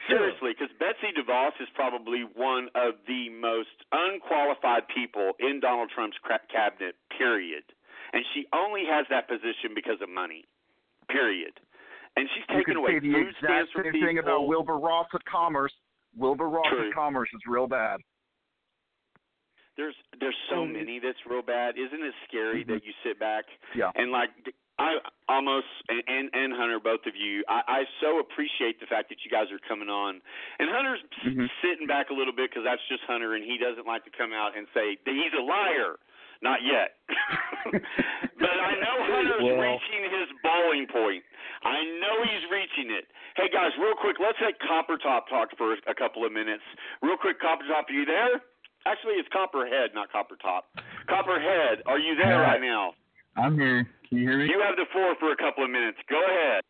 Speaker 2: Seriously, because Betsy DeVos is probably one of the most unqualified people in Donald Trump's cabinet, period. And she only has that position because of money, period. And she's
Speaker 9: You
Speaker 2: taken away
Speaker 9: say the
Speaker 2: food
Speaker 9: exact
Speaker 2: stamps from
Speaker 9: same
Speaker 2: people.
Speaker 9: thing about Wilbur Ross at Commerce. Wilbur Ross
Speaker 2: True.
Speaker 9: at Commerce is real bad.
Speaker 2: There's there's so many that's real bad. Isn't it scary that you sit back
Speaker 9: Yeah.
Speaker 2: and like I almost and and, and Hunter, both of you, I, I so appreciate the fact that you guys are coming on. And Hunter's s-
Speaker 9: Mhm.
Speaker 2: sitting back a little bit because that's just Hunter, and he doesn't like to come out and say that he's a liar. Not yet. *laughs* but I know *laughs* Hunter's
Speaker 10: Well-
Speaker 2: reaching his bowling point. I know he's reaching it. Hey guys, real quick, let's let Copper Top talk for a couple of minutes. Real quick, Copper Top, are you there? Actually, it's Copperhead, not Copper Top. Copperhead, are you there
Speaker 11: Hi.
Speaker 2: right now?
Speaker 11: I'm here. Can you hear me?
Speaker 2: You have the floor for a couple of minutes. Go ahead.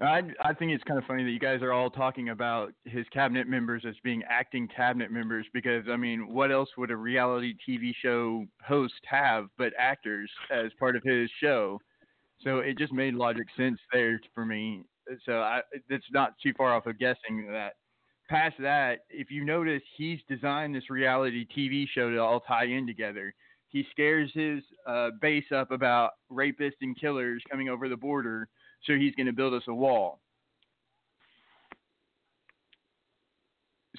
Speaker 11: I I think it's kind of funny that you guys are all talking about his cabinet members as being acting cabinet members because I mean, what else would a reality TV show host have but actors as part of his show? So it just made logic sense there for me. So I it's not too far off of guessing that. Past that, if you notice, he's designed this reality TV show to all tie in together. He scares his uh, base up about rapists and killers coming over the border so he's going to build us a wall.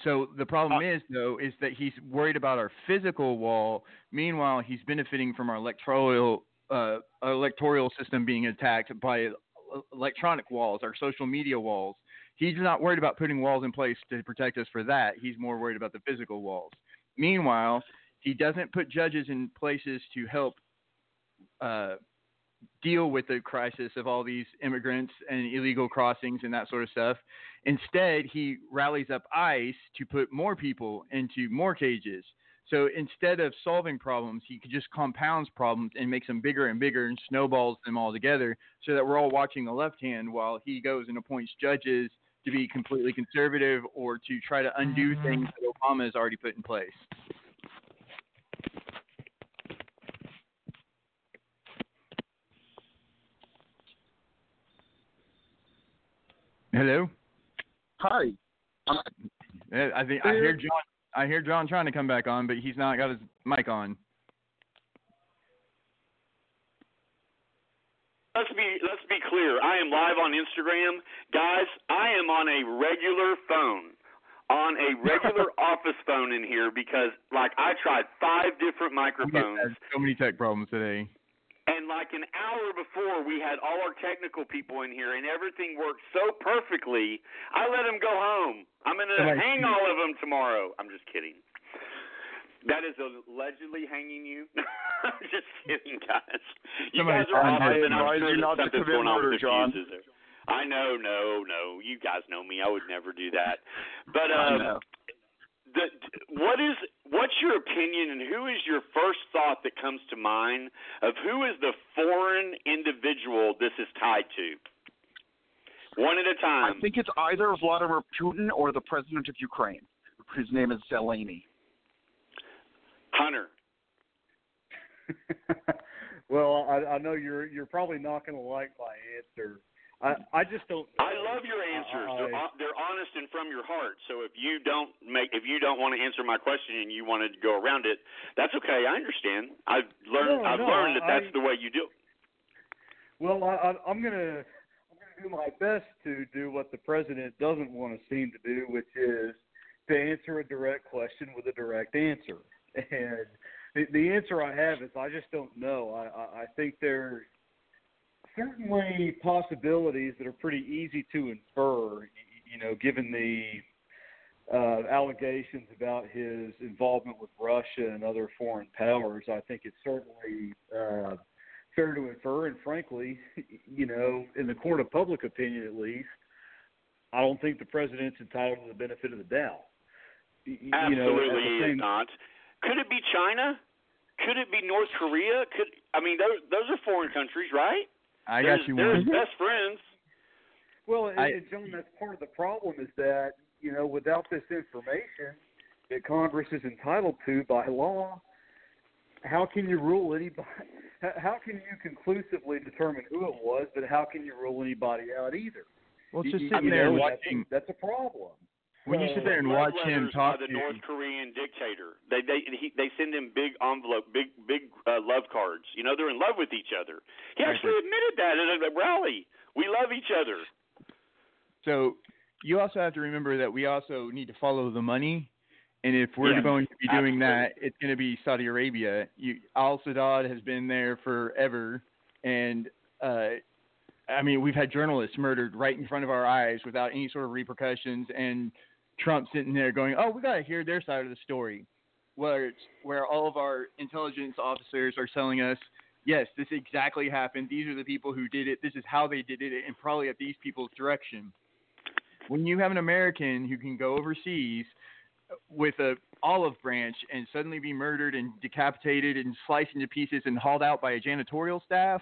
Speaker 11: So the problem is though is that he's worried about our physical wall. Meanwhile, he's benefiting from our electoral uh, electoral system being attacked by uh, electronic walls, our social media walls. He's not worried about putting walls in place to protect us for that. He's more worried about the physical walls. Meanwhile, he doesn't put judges in places to help uh, deal with the crisis of all these immigrants and illegal crossings and that sort of stuff. Instead, he rallies up ICE to put more people into more cages. So instead of solving problems, he just compounds problems and makes them bigger and bigger and snowballs them all together so that we're all watching the left hand while he goes and appoints judges to be completely conservative or to try to undo mm-hmm. things that Obama has already put in place. Hello.
Speaker 9: Hi. I'm,
Speaker 11: I think I hear John. I hear John trying to come back on, but he's not got his mic on.
Speaker 2: Let's be let's be clear. I am live on Instagram, guys. I am on a regular phone, on a regular *laughs* office phone in here because, like, I tried five different microphones,
Speaker 11: so many tech problems today.
Speaker 2: And like an hour before, we had all our technical people in here, and everything worked so perfectly. I let them go home. I'm gonna
Speaker 11: Like-
Speaker 2: hang all of them tomorrow. I'm just kidding. That is allegedly hanging you. I'm *laughs* just kidding, guys. You
Speaker 11: Somebody
Speaker 2: guys are awesome, and I'm sure that
Speaker 9: not to
Speaker 2: something's going on
Speaker 9: murder,
Speaker 2: with
Speaker 9: John.
Speaker 2: there. I know, no, no. You guys know me. I would never do that. But um, the, what is what's your opinion, and who is your first thought that comes to mind of who is the foreign individual this is tied to? One at a time.
Speaker 9: I think it's either Vladimir Putin or the president of Ukraine, whose name is Zelensky.
Speaker 2: Hunter. *laughs*
Speaker 10: well, I, I know you're you're probably not going to like my answer. I I just don't.
Speaker 2: I love your answers.
Speaker 10: I-
Speaker 2: They're, they're honest and from your heart. So if you don't make, if you don't want to answer my question and you wanted to go around it, that's okay. I understand. I've learned.
Speaker 10: No,
Speaker 2: I've
Speaker 10: no,
Speaker 2: learned that
Speaker 10: I-
Speaker 2: that's the way you do. it.
Speaker 10: Well, I, I, I'm gonna I'm gonna do my best to do what the president doesn't want to seem to do, which is to answer a direct question with a direct answer. *laughs* And the, the answer I have is I just don't know. I, I, I think there certainly possibilities that are pretty easy to infer. You know, given the uh, allegations about his involvement with Russia and other foreign powers, I think it's certainly uh, fair to infer. And frankly, *laughs* you know, in the court of public opinion at least, I don't think the president's entitled to the benefit of the doubt. You know,
Speaker 2: Absolutely,
Speaker 10: the same-
Speaker 2: not. Could it be China? Could it be North Korea? Could I mean those those are foreign countries, right?
Speaker 11: I
Speaker 2: There's-
Speaker 11: got you
Speaker 2: They're
Speaker 11: one.
Speaker 2: his best friends.
Speaker 10: Well, and,
Speaker 11: I-
Speaker 10: and John, that's part of the problem is that you know without this information that Congress is entitled to by law, how can you rule anybody? *laughs* how- How can you conclusively determine who it was? But how can you rule anybody out either?
Speaker 11: Well,
Speaker 10: You-
Speaker 11: just
Speaker 10: you-
Speaker 11: sitting
Speaker 10: you
Speaker 11: there
Speaker 10: know, that's-
Speaker 11: watching.
Speaker 10: That's, a problem.
Speaker 11: When you sit there and watch him talk
Speaker 2: by the
Speaker 11: to
Speaker 2: North Korean dictator. They they he, they send him big envelope, big big uh, love cards. You know they're in love with each other. He actually admitted that at a rally. We love each other.
Speaker 11: So you also have to remember that we also need to follow the money. And if we're
Speaker 2: Yes,
Speaker 11: going to be doing that, it's going to be Saudi Arabia. You, Al Sadat has been there forever, and uh, I mean we've had journalists murdered right in front of our eyes without any sort of repercussions, and Trump sitting there going, "Oh, we got to hear their side of the story," where it's where all of our intelligence officers are telling us, "Yes, this exactly happened. These are the people who did it. This is how they did it, and probably at these people's direction." when you have an American who can go overseas with a olive branch and suddenly be murdered and decapitated and sliced into pieces and hauled out by a janitorial staff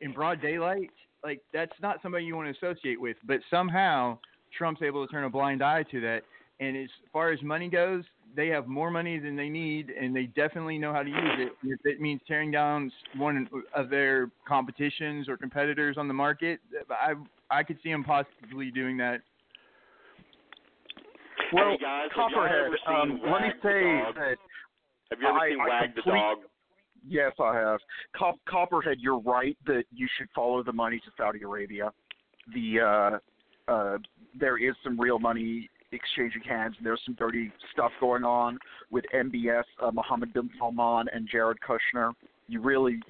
Speaker 11: in broad daylight, like that's not somebody you want to associate with. But somehow Trump's able to turn a blind eye to that. And as far as money goes, they have more money than they need, and they definitely know how to use it. If it means tearing down one of their competitions or competitors on the market, I I could see them possibly doing that
Speaker 9: Well,
Speaker 2: hey guys,
Speaker 9: Copperhead, um, let me say that
Speaker 2: Have you ever
Speaker 9: I-
Speaker 2: seen
Speaker 9: I
Speaker 2: Wag the
Speaker 9: complete-
Speaker 2: Dog?
Speaker 9: Yes, I have. Cop- Copperhead, you're right that you should follow the money to Saudi Arabia. The uh, uh, there is some real money exchanging hands, and there's some dirty stuff going on with MBS, uh, Mohammed bin Salman, and Jared Kushner. You really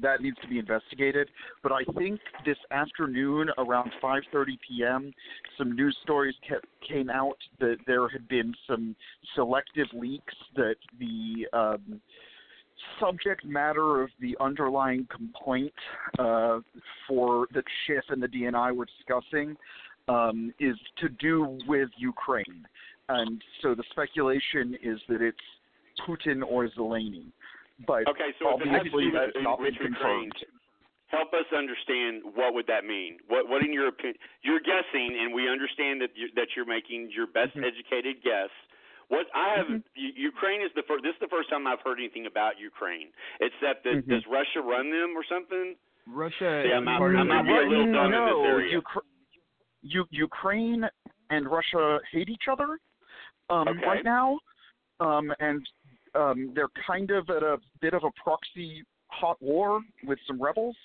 Speaker 9: that needs to be investigated. But I think this afternoon, around 5:30 p.m., some news stories kept, came out that there had been some selective leaks that the um, subject matter of the underlying complaint uh, for that Schiff and the DNI were discussing um, is to do with Ukraine, and so the speculation is that it's Putin or Zelensky. But
Speaker 2: Okay, so if it has to
Speaker 9: obviously that's
Speaker 2: with,
Speaker 9: not been
Speaker 2: Ukraine,
Speaker 9: confirmed.
Speaker 2: help us understand what would that mean? What, what in your opinion? You're guessing, and we understand that you, that you're making your best
Speaker 9: Mm-hmm.
Speaker 2: educated guess. What I have, U- Ukraine is the first. This is the first time I've heard anything about Ukraine, except that
Speaker 9: Mhm.
Speaker 2: does Russia run them or something?
Speaker 11: Russia
Speaker 2: Yeah,
Speaker 11: is
Speaker 2: I'm not-
Speaker 11: part of
Speaker 2: I'm
Speaker 11: the
Speaker 2: not being a little dumb in this
Speaker 9: no,
Speaker 2: area.
Speaker 9: Ukra- U- Ukraine and Russia hate each other um,
Speaker 2: Okay.
Speaker 9: right now, um, and um, they're kind of at a bit of a proxy hot war with some rebels.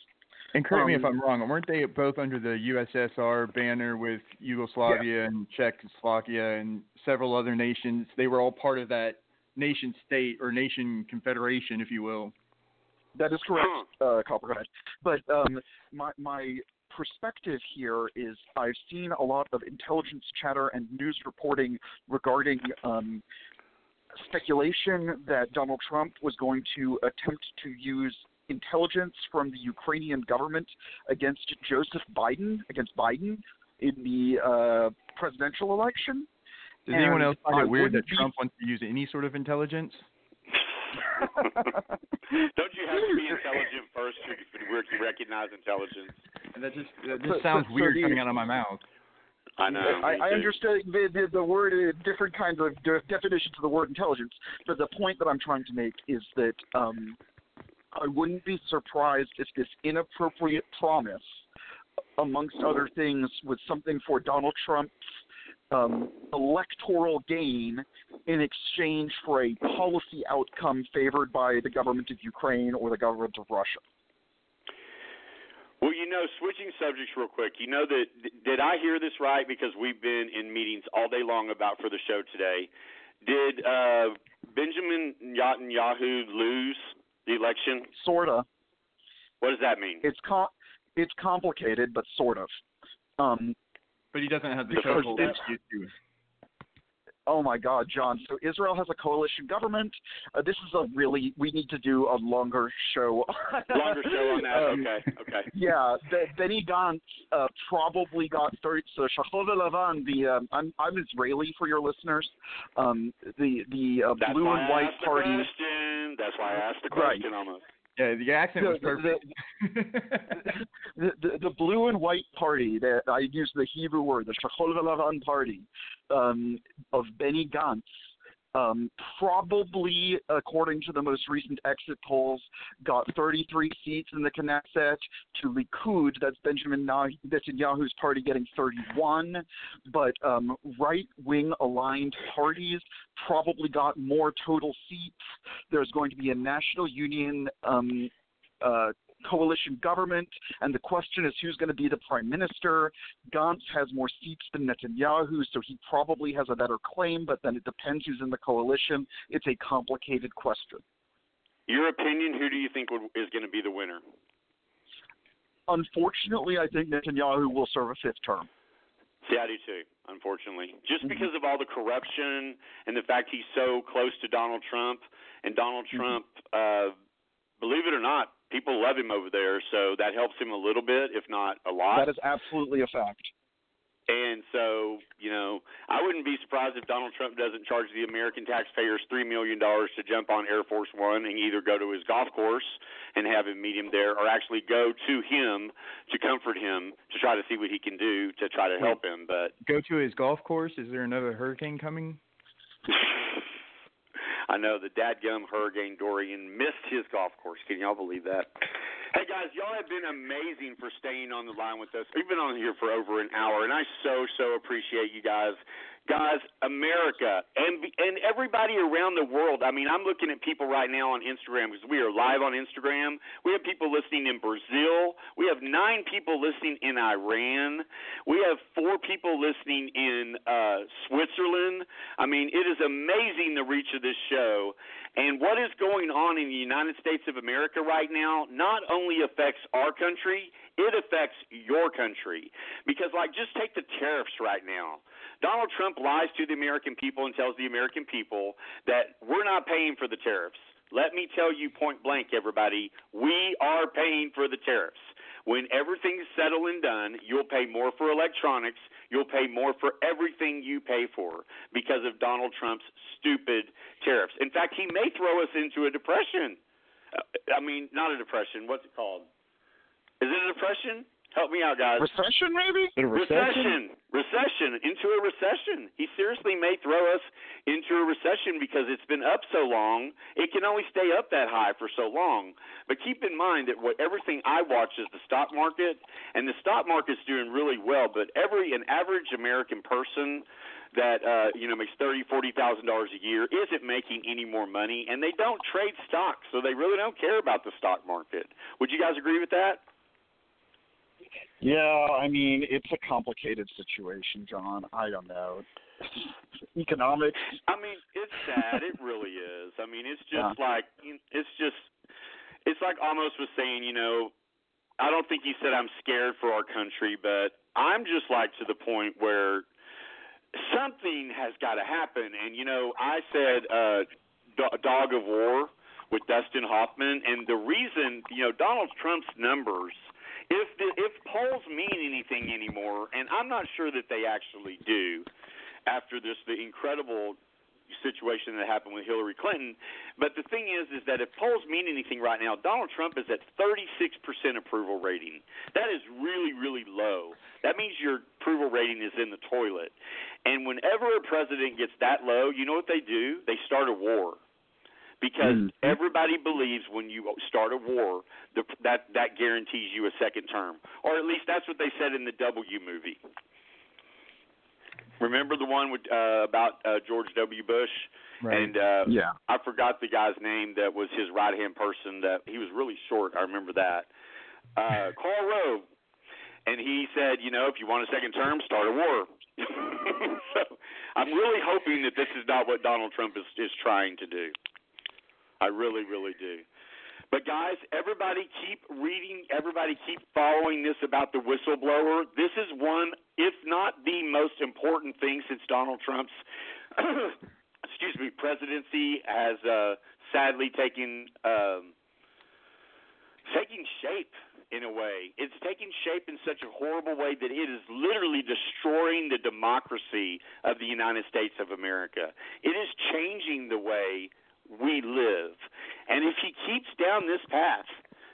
Speaker 11: And correct me if
Speaker 9: Um,
Speaker 11: I'm wrong. Weren't they both under the USSR banner with Yugoslavia and Czechoslovakia and several other nations? They were all part of that nation state or nation confederation, if you will.
Speaker 9: That is correct, uh, Copperhead. But um, my my perspective here is I've seen a lot of intelligence chatter and news reporting regarding um, speculation that Donald Trump was going to attempt to use intelligence from the Ukrainian government against Joseph Biden, against Biden in the uh, presidential election.
Speaker 11: Does anyone else find it weird that
Speaker 9: wouldn't be-
Speaker 11: Trump wants to use any sort of intelligence? *laughs*
Speaker 2: Don't you have to be intelligent first to to recognize intelligence?
Speaker 11: That just that
Speaker 9: So-
Speaker 11: sounds
Speaker 9: so- so
Speaker 11: weird
Speaker 9: the-
Speaker 11: coming out of my mouth.
Speaker 2: I know.
Speaker 9: I,
Speaker 2: me
Speaker 9: I
Speaker 2: too.
Speaker 9: understand the, the, the word, uh, different kinds of definitions of the word intelligence, but the point that I'm trying to make is that um, I wouldn't be surprised if this inappropriate promise, amongst other things, was something for Donald Trump's um, electoral gain in exchange for a policy outcome favored by the government of Ukraine or the government of Russia.
Speaker 2: Well, you know, switching subjects real quick. You know that did I hear this right? Because we've been in meetings all day long about for the show today. Did uh, Benjamin Netanyahu lose the election?
Speaker 9: Sorta.
Speaker 2: What does that mean?
Speaker 9: It's com- it's complicated, but sort of. Um,
Speaker 11: But he doesn't have the
Speaker 9: Because
Speaker 11: social that
Speaker 9: it's-
Speaker 11: he to.
Speaker 9: Oh my God, John. So Israel has a coalition government. Uh, this is a really we need to do a longer show.
Speaker 2: Longer show on that. *laughs*
Speaker 9: Um,
Speaker 2: okay, okay.
Speaker 9: Yeah, the, Benny Gantz uh, probably got thirty. So Shachov Lavan, the um, I'm I'm Israeli for your listeners. Um, the the uh,
Speaker 2: That's
Speaker 9: blue
Speaker 2: why
Speaker 9: and
Speaker 2: I
Speaker 9: white
Speaker 2: asked the
Speaker 9: party.
Speaker 2: question. That's why I asked the
Speaker 9: Right.
Speaker 2: question almost.
Speaker 11: Yeah, the accent
Speaker 9: The- the-
Speaker 11: perfect. *laughs*
Speaker 9: the, the, the blue and white party that I use the Hebrew word, the Shachol Velavan party um, of Benny Gantz, um, probably, according to the most recent exit polls, got 33 seats in the Knesset. To Likud, that's Benjamin Netanyahu's party, getting 31. But um, right-wing aligned parties probably got more total seats. There's going to be a national union um, uh, coalition government, and the question is who's going to be the prime minister. Gantz has more seats than Netanyahu, so he probably has a better claim, but then it depends who's in the coalition. It's a complicated question.
Speaker 2: Your opinion? Who do you think would, is going to be the winner?
Speaker 9: Unfortunately, I think Netanyahu will serve a fifth term.
Speaker 2: See, I do too, unfortunately. Just
Speaker 9: Mhm.
Speaker 2: because of all the corruption and the fact he's so close to Donald Trump, and Donald
Speaker 9: Mm-hmm.
Speaker 2: Trump, uh, believe it or not, people love him over there, so that helps him a little bit, if not a lot.
Speaker 9: That is absolutely a fact.
Speaker 2: And so, you know, I wouldn't be surprised if Donald Trump doesn't charge the American taxpayers three million dollars to jump on Air Force One and either go to his golf course and have him meet him there, or actually go to him to comfort him to try to see what he can do to try to help him. But
Speaker 11: Go to his golf course. Is there another hurricane coming? *laughs*
Speaker 2: I know the dadgum Hurricane Dorian missed his golf course. Can y'all believe that? Hey guys, y'all have been amazing for staying on the line with us. We've been on here for over an hour, and I so so appreciate you guys. Guys, America and and everybody around the world. I mean, I'm looking at people right now on Instagram because we are live on Instagram. We have people listening in Brazil. We have nine people listening in Iran. We have four people listening in uh, Switzerland. I mean, it is amazing the reach of this show. And what is going on in the United States of America right now not only affects our country, it affects your country. Because, like, just take the tariffs right now. Donald Trump lies to the American people and tells the American people that we're not paying for the tariffs. let me tell you point blank, everybody, we are paying for the tariffs. When everything's settled and done, you'll pay more for electronics. You'll pay more for everything you pay for because of Donald Trump's stupid tariffs. In fact, he may throw us into a depression. Uh, I mean, not a depression. What's it called? Is it a depression? Help me out, guys.
Speaker 9: Recession, maybe?
Speaker 10: Is it a recession?
Speaker 2: Recession. Into a recession. He seriously may throw us into a recession because it's been up so long. It can only stay up that high for so long. But keep in mind that what everything I watch is the stock market, and the stock market's doing really well. But every an average American person that uh, you know makes thirty, forty thousand dollars a year isn't making any more money, and they don't trade stocks, so they really don't care about the stock market. Would you guys agree with that?
Speaker 9: Yeah, I mean, it's a complicated situation, John. I don't know. *laughs* Economics.
Speaker 2: I mean, it's sad. it really is. I mean, it's just
Speaker 9: Yeah.
Speaker 2: like it's just it's like almost was saying, you know, I don't think he said I'm scared for our country, but I'm just like to the point where something has got to happen. And you know, I said uh Do- Dog of War with Dustin Hoffman, and the reason, you know, Donald Trump's numbers if the, if polls mean anything anymore, and I'm not sure that they actually do, after this the incredible situation that happened with Hillary Clinton. But the thing is, is that if polls mean anything right now, Donald Trump is at 36% approval rating. That is really, really low. That means your approval rating is in the toilet. And whenever a president gets that low, you know what they do? They start a war because
Speaker 9: Mhm.
Speaker 2: everybody believes when you start a war the, that that guarantees you a second term, or at least that's what they said in the W movie. Remember the one with uh, about uh, George W. Bush, and uh,
Speaker 9: Yeah.
Speaker 2: I forgot the guy's name that was his right hand person. That he was really short. I remember that. Uh, *laughs* Karl Rove, and he said, you know, if you want a second term, start a war. *laughs* so I'm really hoping that this is not what Donald Trump is is trying to do. I really, really do. But guys, everybody keep reading. Everybody keep following this about the whistleblower. This is one, if not the most important thing since Donald Trump's, *clears throat* excuse me, presidency has uh, sadly taken um, taking shape in a way. It's taking shape in such a horrible way that it is literally destroying the democracy of the United States of America. It is changing the way we live. And if he keeps down this path,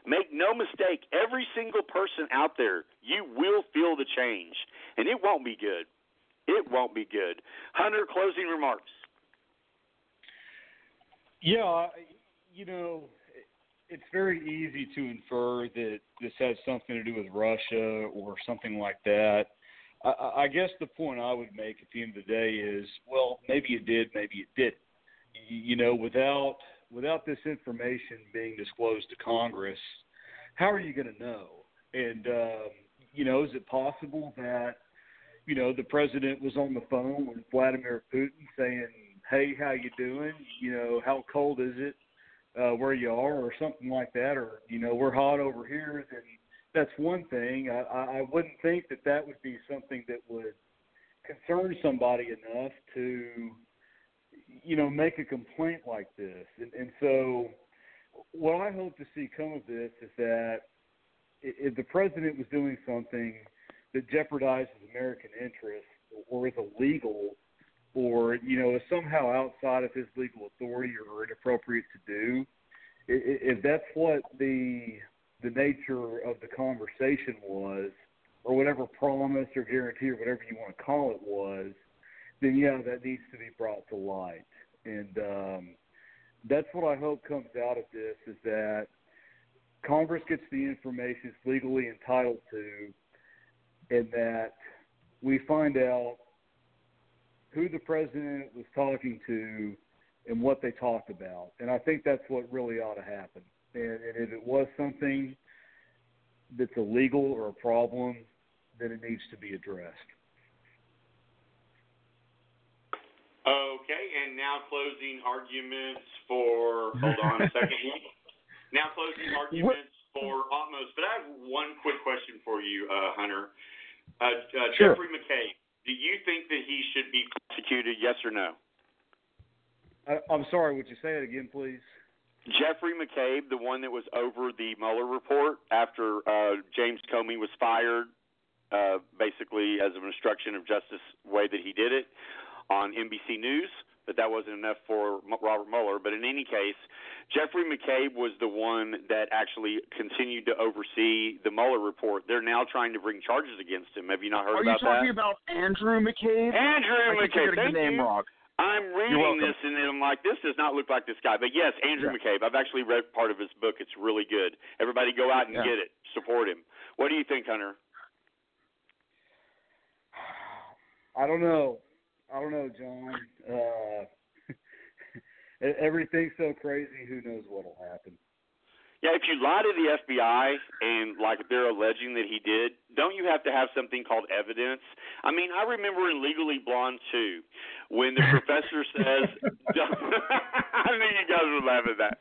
Speaker 2: make no mistake, every single person out there, you will feel the change. And it won't be good. It won't be good. Hunter, closing remarks.
Speaker 10: Yeah, you know, it's very easy to infer that this has something to do with Russia or something like that. I- I, guess the point I would make at the end of the day is, well, maybe it did, maybe it didn't. You know, without without this information being disclosed to Congress, how are you going to know? And um, you know, is it possible that you know the president was on the phone with Vladimir Putin saying, "Hey, how you doing? You know, how cold is it uh, where you are, or something like that, or you know, we're hot over here." Then that's one thing. I I wouldn't think that that would be something that would concern somebody enough to you know make a complaint like this. And, and so what i hope to see come of this is that if the president was doing something that jeopardizes american interests or is illegal or you know is somehow outside of his legal authority or inappropriate to do if that's what the the nature of the conversation was or whatever promise or guarantee or whatever you want to call it was then yeah, that needs to be brought to light. And um, that's what I hope comes out of this is that Congress gets the information it's legally entitled to, and that we find out who the president was talking to and what they talked about. And I think that's what really ought to happen. And, and if it was something that's illegal or a problem, then it needs to be addressed.
Speaker 2: Okay, and now closing arguments for. Hold on a second. *laughs* now closing arguments for Amos. But I have one quick question for you, uh, Hunter. Uh, uh,
Speaker 10: Sure.
Speaker 2: Jeffrey McKay, do you think that he should be prosecuted? Yes or no?
Speaker 10: I, I'm sorry, would you say it again, please?
Speaker 2: Jeffrey McCabe, the one that was over the Mueller report after uh, James Comey was fired, uh, basically as an obstruction of justice way that he did it on NBC News, but that wasn't enough for Robert Mueller. But in any case, Jeffrey McCabe was the one that actually continued to oversee the Mueller report. They're now trying to bring charges against him. Have you not heard
Speaker 9: Are you talking
Speaker 2: that?
Speaker 9: about Andrew McCabe?
Speaker 2: Andrew
Speaker 9: I
Speaker 2: McCabe. Thank
Speaker 9: the name
Speaker 2: you.
Speaker 9: wrong.
Speaker 2: I'm
Speaker 9: You're
Speaker 2: reading this and I'm like, this does not look like this guy. But yes, Andrew
Speaker 9: Yeah.
Speaker 2: McCabe. I've actually read part of his book. It's really good. Everybody go out and
Speaker 9: Yeah.
Speaker 2: get it. Support him. What do you think, Hunter? *sighs*
Speaker 10: I don't know. I don't know, John. Uh, *laughs* everything's so crazy. Who knows what'll happen?
Speaker 2: Yeah, if you lie to the FBI and like they're alleging that he did, don't you have to have something called evidence? I mean, I remember in Legally Blonde too, when the professor *laughs* says, *laughs* "I knew you guys would laugh at that."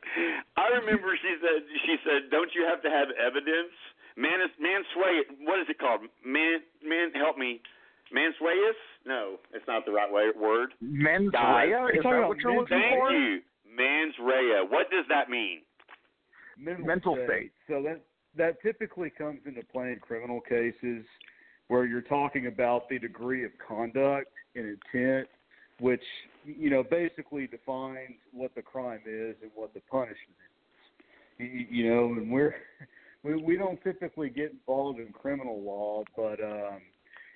Speaker 2: I remember she said, "She said, don't you have to have evidence?" Man, man, sway. What is it called? Man, man, help me. Manswayus? No, it's not the right way, word.
Speaker 9: Mens
Speaker 2: Guys.
Speaker 9: rea? Is that what you're looking
Speaker 2: Thank
Speaker 9: for?
Speaker 2: you. Mans rea. What does that mean?
Speaker 9: Mental state.
Speaker 10: So that that typically comes into play in criminal cases where you're talking about the degree of conduct and intent, which you know basically defines what the crime is and what the punishment is. You, you know, and we're *laughs* we we don't typically get involved in criminal law, but um,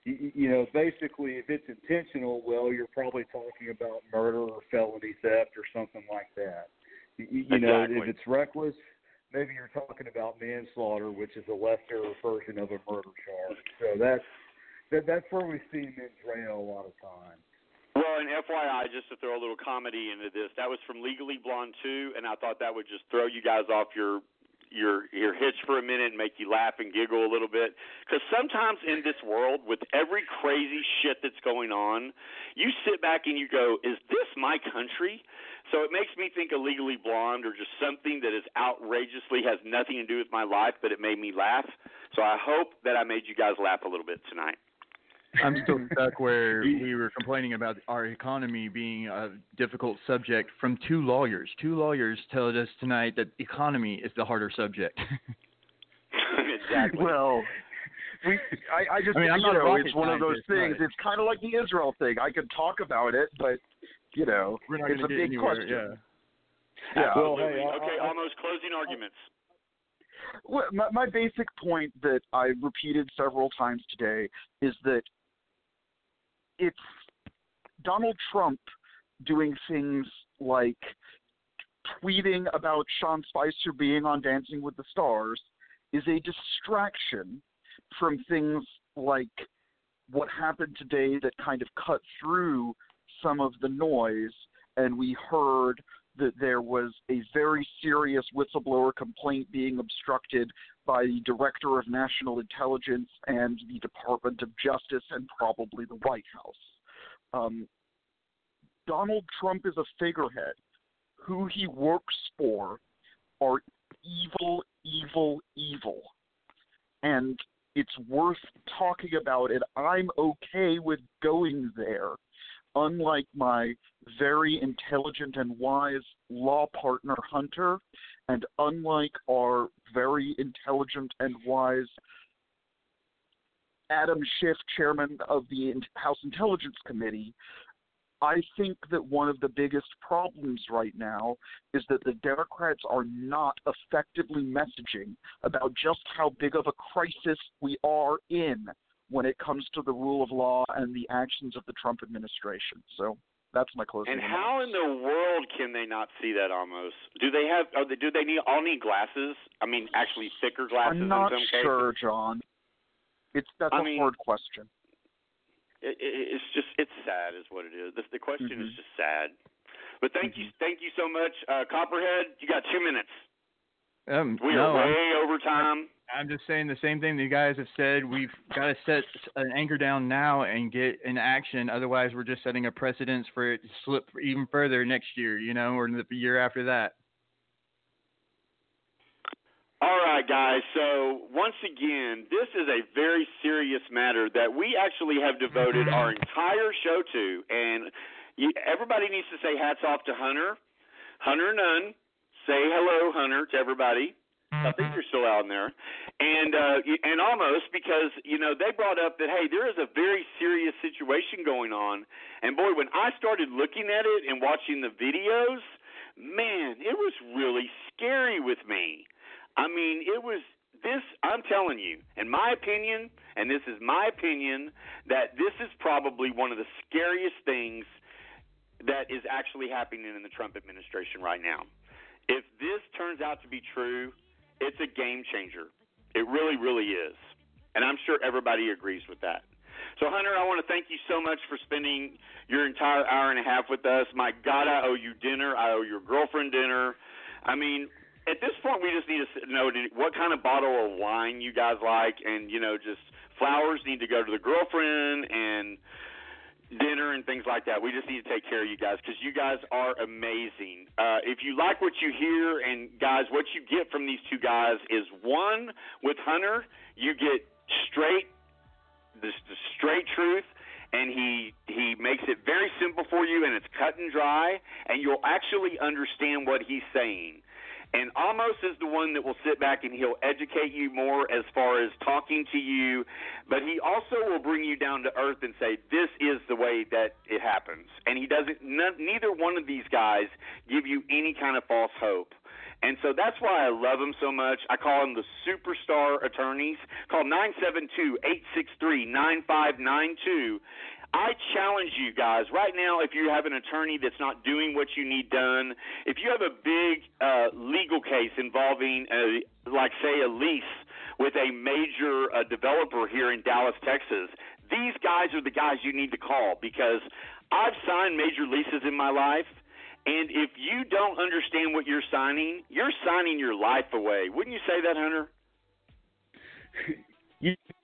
Speaker 10: you, you know, basically if it's intentional, well, you're probably talking about murder or felony theft or something like that. You, you know, if it's reckless, maybe you're talking about manslaughter, which is a lesser version of a murder charge. So that's that, that's where we see mens rea a lot of times.
Speaker 2: Well, and FYI, just to throw a little comedy into this, that was from Legally Blonde 2, and I thought that would just throw you guys off your your your hitch for a minute and make you laugh and giggle a little bit. Because sometimes in this world, with every crazy shit that's going on, you sit back and you go, "Is this my country?" So it makes me think of Legally Blonde or just something that is outrageously has nothing to do with my life, but it made me laugh. So I hope that I made you guys laugh a little bit tonight.
Speaker 11: I'm still stuck where *laughs* we were complaining about our economy being a difficult subject from two lawyers. Two lawyers told us tonight that economy is the harder subject. *laughs*
Speaker 2: exactly.
Speaker 9: Well, we, I, I just,
Speaker 11: I mean, I'm
Speaker 9: you
Speaker 11: not a
Speaker 9: know, it's one of those things.
Speaker 11: but-
Speaker 9: It's kind of like the Israel thing. I could talk about it, but you know,
Speaker 11: We're not
Speaker 9: it's a big
Speaker 11: anywhere,
Speaker 9: question.
Speaker 11: yeah.
Speaker 9: Yeah.
Speaker 10: Well, hey, I-
Speaker 2: okay,
Speaker 10: I-
Speaker 2: almost closing arguments.
Speaker 9: Well, my, my basic point that I repeated several times today is that it's Donald Trump doing things like tweeting about Sean Spicer being on Dancing with the Stars is a distraction from things like what happened today that kind of cut through some of the noise. And we heard that there was a very serious whistleblower complaint being obstructed by the Director of National Intelligence and the Department of Justice and probably the White House. Um, Donald Trump is a figurehead. Who he works for are evil, evil, evil. And it's worth talking about it. I'm okay with going there unlike my very intelligent and wise law partner Hunter, and unlike our very intelligent and wise Adam Schiff, chairman of the House Intelligence Committee, I think that one of the biggest problems right now is that the Democrats are not effectively messaging about just how big of a crisis we are in when it comes to the rule of law and the actions of the Trump administration. So that's my closing.
Speaker 2: And
Speaker 9: remarks.
Speaker 2: how in the world can they not see that almost? Do they have? Are they, do they need all need glasses? I mean, actually thicker glasses
Speaker 9: I'm not
Speaker 2: in some
Speaker 9: sure,
Speaker 2: cases.
Speaker 9: John. It's that's
Speaker 2: I
Speaker 9: a
Speaker 2: mean-
Speaker 9: hard question.
Speaker 2: It, it, it's just it's sad, is what it is. The, the question is
Speaker 9: Mhm.
Speaker 2: just sad. But thank
Speaker 9: Mm-hmm.
Speaker 2: you, thank you so much, uh, Copperhead. You got two minutes.
Speaker 11: Um,
Speaker 2: We
Speaker 11: no,
Speaker 2: are
Speaker 11: I'm-
Speaker 2: way over time.
Speaker 11: I'm just saying the same thing you guys have said. We've got to set an anchor down now and get in action. Otherwise, we're just setting a precedence for it to slip even further next year, you know, or the year after that.
Speaker 2: All right, guys. So once again, this is a very serious matter that we actually have devoted our entire show to, and you, everybody needs to say hats off to Hunter, Hunter Nunn, say hello, Hunter, to everybody. I think you're still out in there, and uh, and Amos because you know they brought up that hey, there is a very serious situation going on, and boy, when I started looking at it and watching the videos, man, it was really scary with me. I mean, it was this. I'm telling you, in my opinion, and this is my opinion, that this is probably one of the scariest things that is actually happening in the Trump administration right now. If this turns out to be true, it's a game changer. It really, really is. And I'm sure everybody agrees with that. So, Hunter, I want to thank you so much for spending your entire hour and a half with us. My God, I owe you dinner. I owe your girlfriend dinner. I mean, at this point, we just need to know what kind of bottle of wine you guys like, and you know, just flowers need to go to the girlfriend and dinner and things like that. We just need to take care of you guys because you guys are amazing. Uh, if you like what you hear, and guys, what you get from these two guys is one with Hunter, you get straight, the, the straight truth. And he he makes it very simple for you, and it's cut and dry, and you'll actually understand what he's saying. And Amos is the one that will sit back and he'll educate you more as far as talking to you, but he also will bring you down to earth and say, This is the way that it happens. And he doesn't, none, neither one of these guys give you any kind of false hope. And so that's why I love them so much. I call them the superstar attorneys. Call 972 863 9592. I challenge you guys right now if you have an attorney that's not doing what you need done, if you have a big uh, legal case involving, a, like, say, a lease with a major uh, developer here in Dallas, Texas, these guys are the guys you need to call because I've signed major leases in my life. And if you don't understand what you're signing, you're signing your life away. Wouldn't you say that, Hunter? *laughs*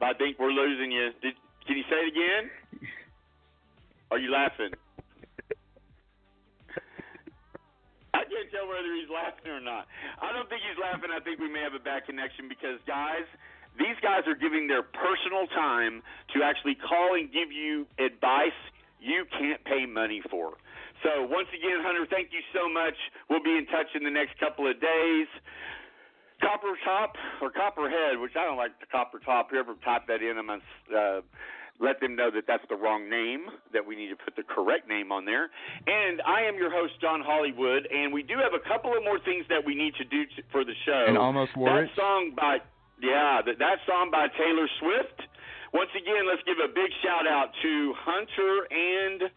Speaker 2: I think we're losing you. Did, can you say it again? Are you laughing? I can't tell whether he's laughing or not. I don't think he's laughing. I think we may have a bad connection because, guys, these guys are giving their personal time to actually call and give you advice you can't pay money for. So, once again, Hunter, thank you so much. We'll be in touch in the next couple of days. Copper Top or Copperhead, which I don't like the Copper Top. Whoever typed that in, I'm gonna uh, let them know that that's the wrong name. That we need to put the correct name on there. And I am your host, John Hollywood, and we do have a couple of more things that we need to do to, for the show.
Speaker 11: And almost wore
Speaker 2: that
Speaker 11: it.
Speaker 2: song by yeah, that that song by Taylor Swift. Once again, let's give a big shout out to Hunter and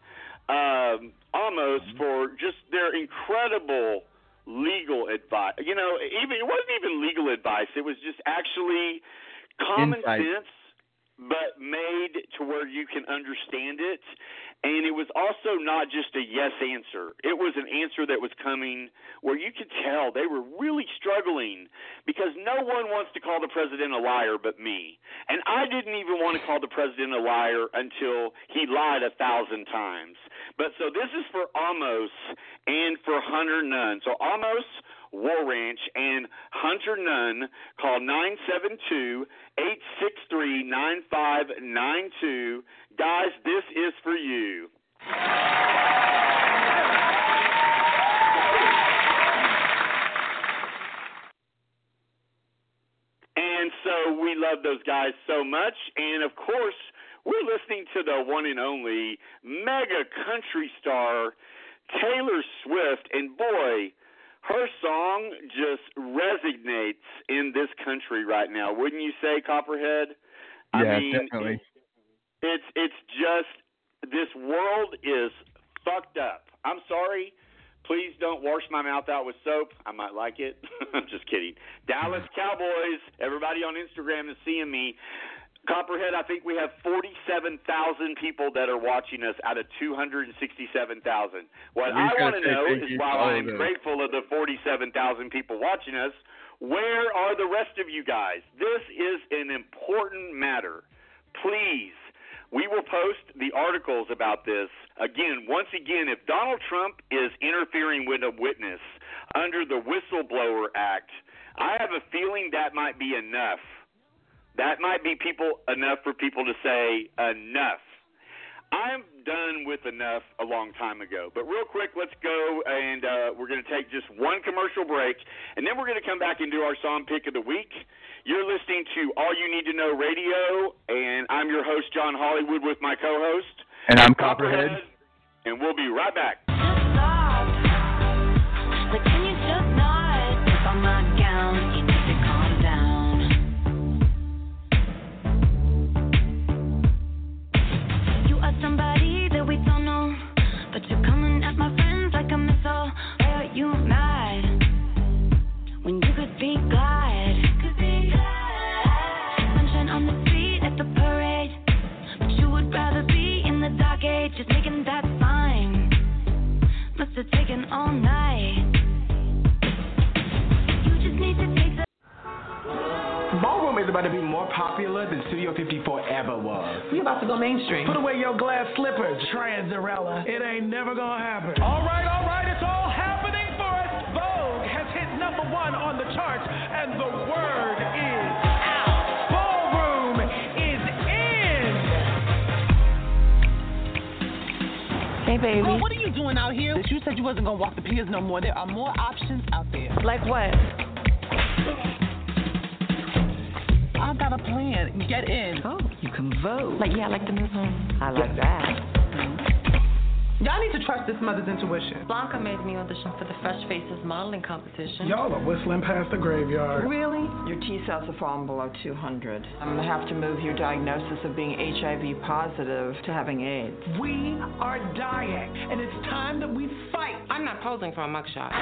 Speaker 2: um, Amos for just their incredible legal advice. You know, even it wasn't even legal advice. It was just actually common
Speaker 11: Insight.
Speaker 2: sense, but made to where you can understand it. And it was also not just a yes answer. It was an answer that was coming where you could tell they were really struggling because no one wants to call the president a liar but me. And I didn't even want to call the president a liar until he lied a thousand times. But so this is for Amos and for Hunter Nunn. So Amos Waranch and Hunter Nunn call 972 863 9592. Guys, this is for you. And so we love those guys so much. And of course, we're listening to the one and only mega country star, Taylor Swift. And boy, her song just resonates in this country right now. Wouldn't you say, Copperhead? I
Speaker 11: Yeah,
Speaker 2: mean,
Speaker 11: definitely.
Speaker 2: it's it's just this world is fucked up. I'm sorry. Please don't wash my mouth out with soap. I might like it. *laughs* I'm just kidding. Dallas *laughs* Cowboys. Everybody on Instagram is seeing me. Copperhead, I think we have 47,000 people that are watching us out of 267,000. What I want
Speaker 11: gotta
Speaker 2: know is while
Speaker 11: I'm
Speaker 2: grateful of the 47,000 people watching us, where are the rest of you guys? This is an important matter. Please, we will post the articles about this. Again, once again, if Donald Trump is interfering with a witness under the Whistleblower Act, I have a feeling that might be enough. That might be people enough for people to say enough. I'm done with enough a long time ago. But real quick, let's go and uh, we're going to take just one commercial break, and then we're going to come back and do our song pick of the week. You're listening to All You Need to Know Radio, and I'm your host, John Hollywood, with my co-host.
Speaker 11: And I'm Copperhead.
Speaker 2: And we'll be right back.
Speaker 1: Must have taken all night. You just need to take the
Speaker 12: Ballroom is about to be more popular than Studio 54 ever was.
Speaker 13: We about to go mainstream.
Speaker 12: Put away your glass slippers.
Speaker 13: Tranzarella.
Speaker 12: It ain't never gonna happen.
Speaker 13: All right, all right, it's all happening for us. Vogue has hit number one on the charts,
Speaker 14: Hey, baby.
Speaker 13: Girl, what are you doing out here? You said you wasn't gonna walk the piers no more. There are more options out there.
Speaker 14: Like what?
Speaker 13: I've got a plan. Get in.
Speaker 14: Oh, you can vote. Like, yeah, I like the move home. I like that.
Speaker 13: Y'all need to trust this mother's intuition.
Speaker 14: Blanca made me audition for the Fresh Faces modeling competition.
Speaker 12: Y'all are whistling past the graveyard.
Speaker 13: Really?
Speaker 15: Your T cells have fallen below 200. I'm gonna have to move your diagnosis of being HIV positive to having AIDS.
Speaker 13: We are dying, and it's time that we fight.
Speaker 14: I'm not posing for a mugshot.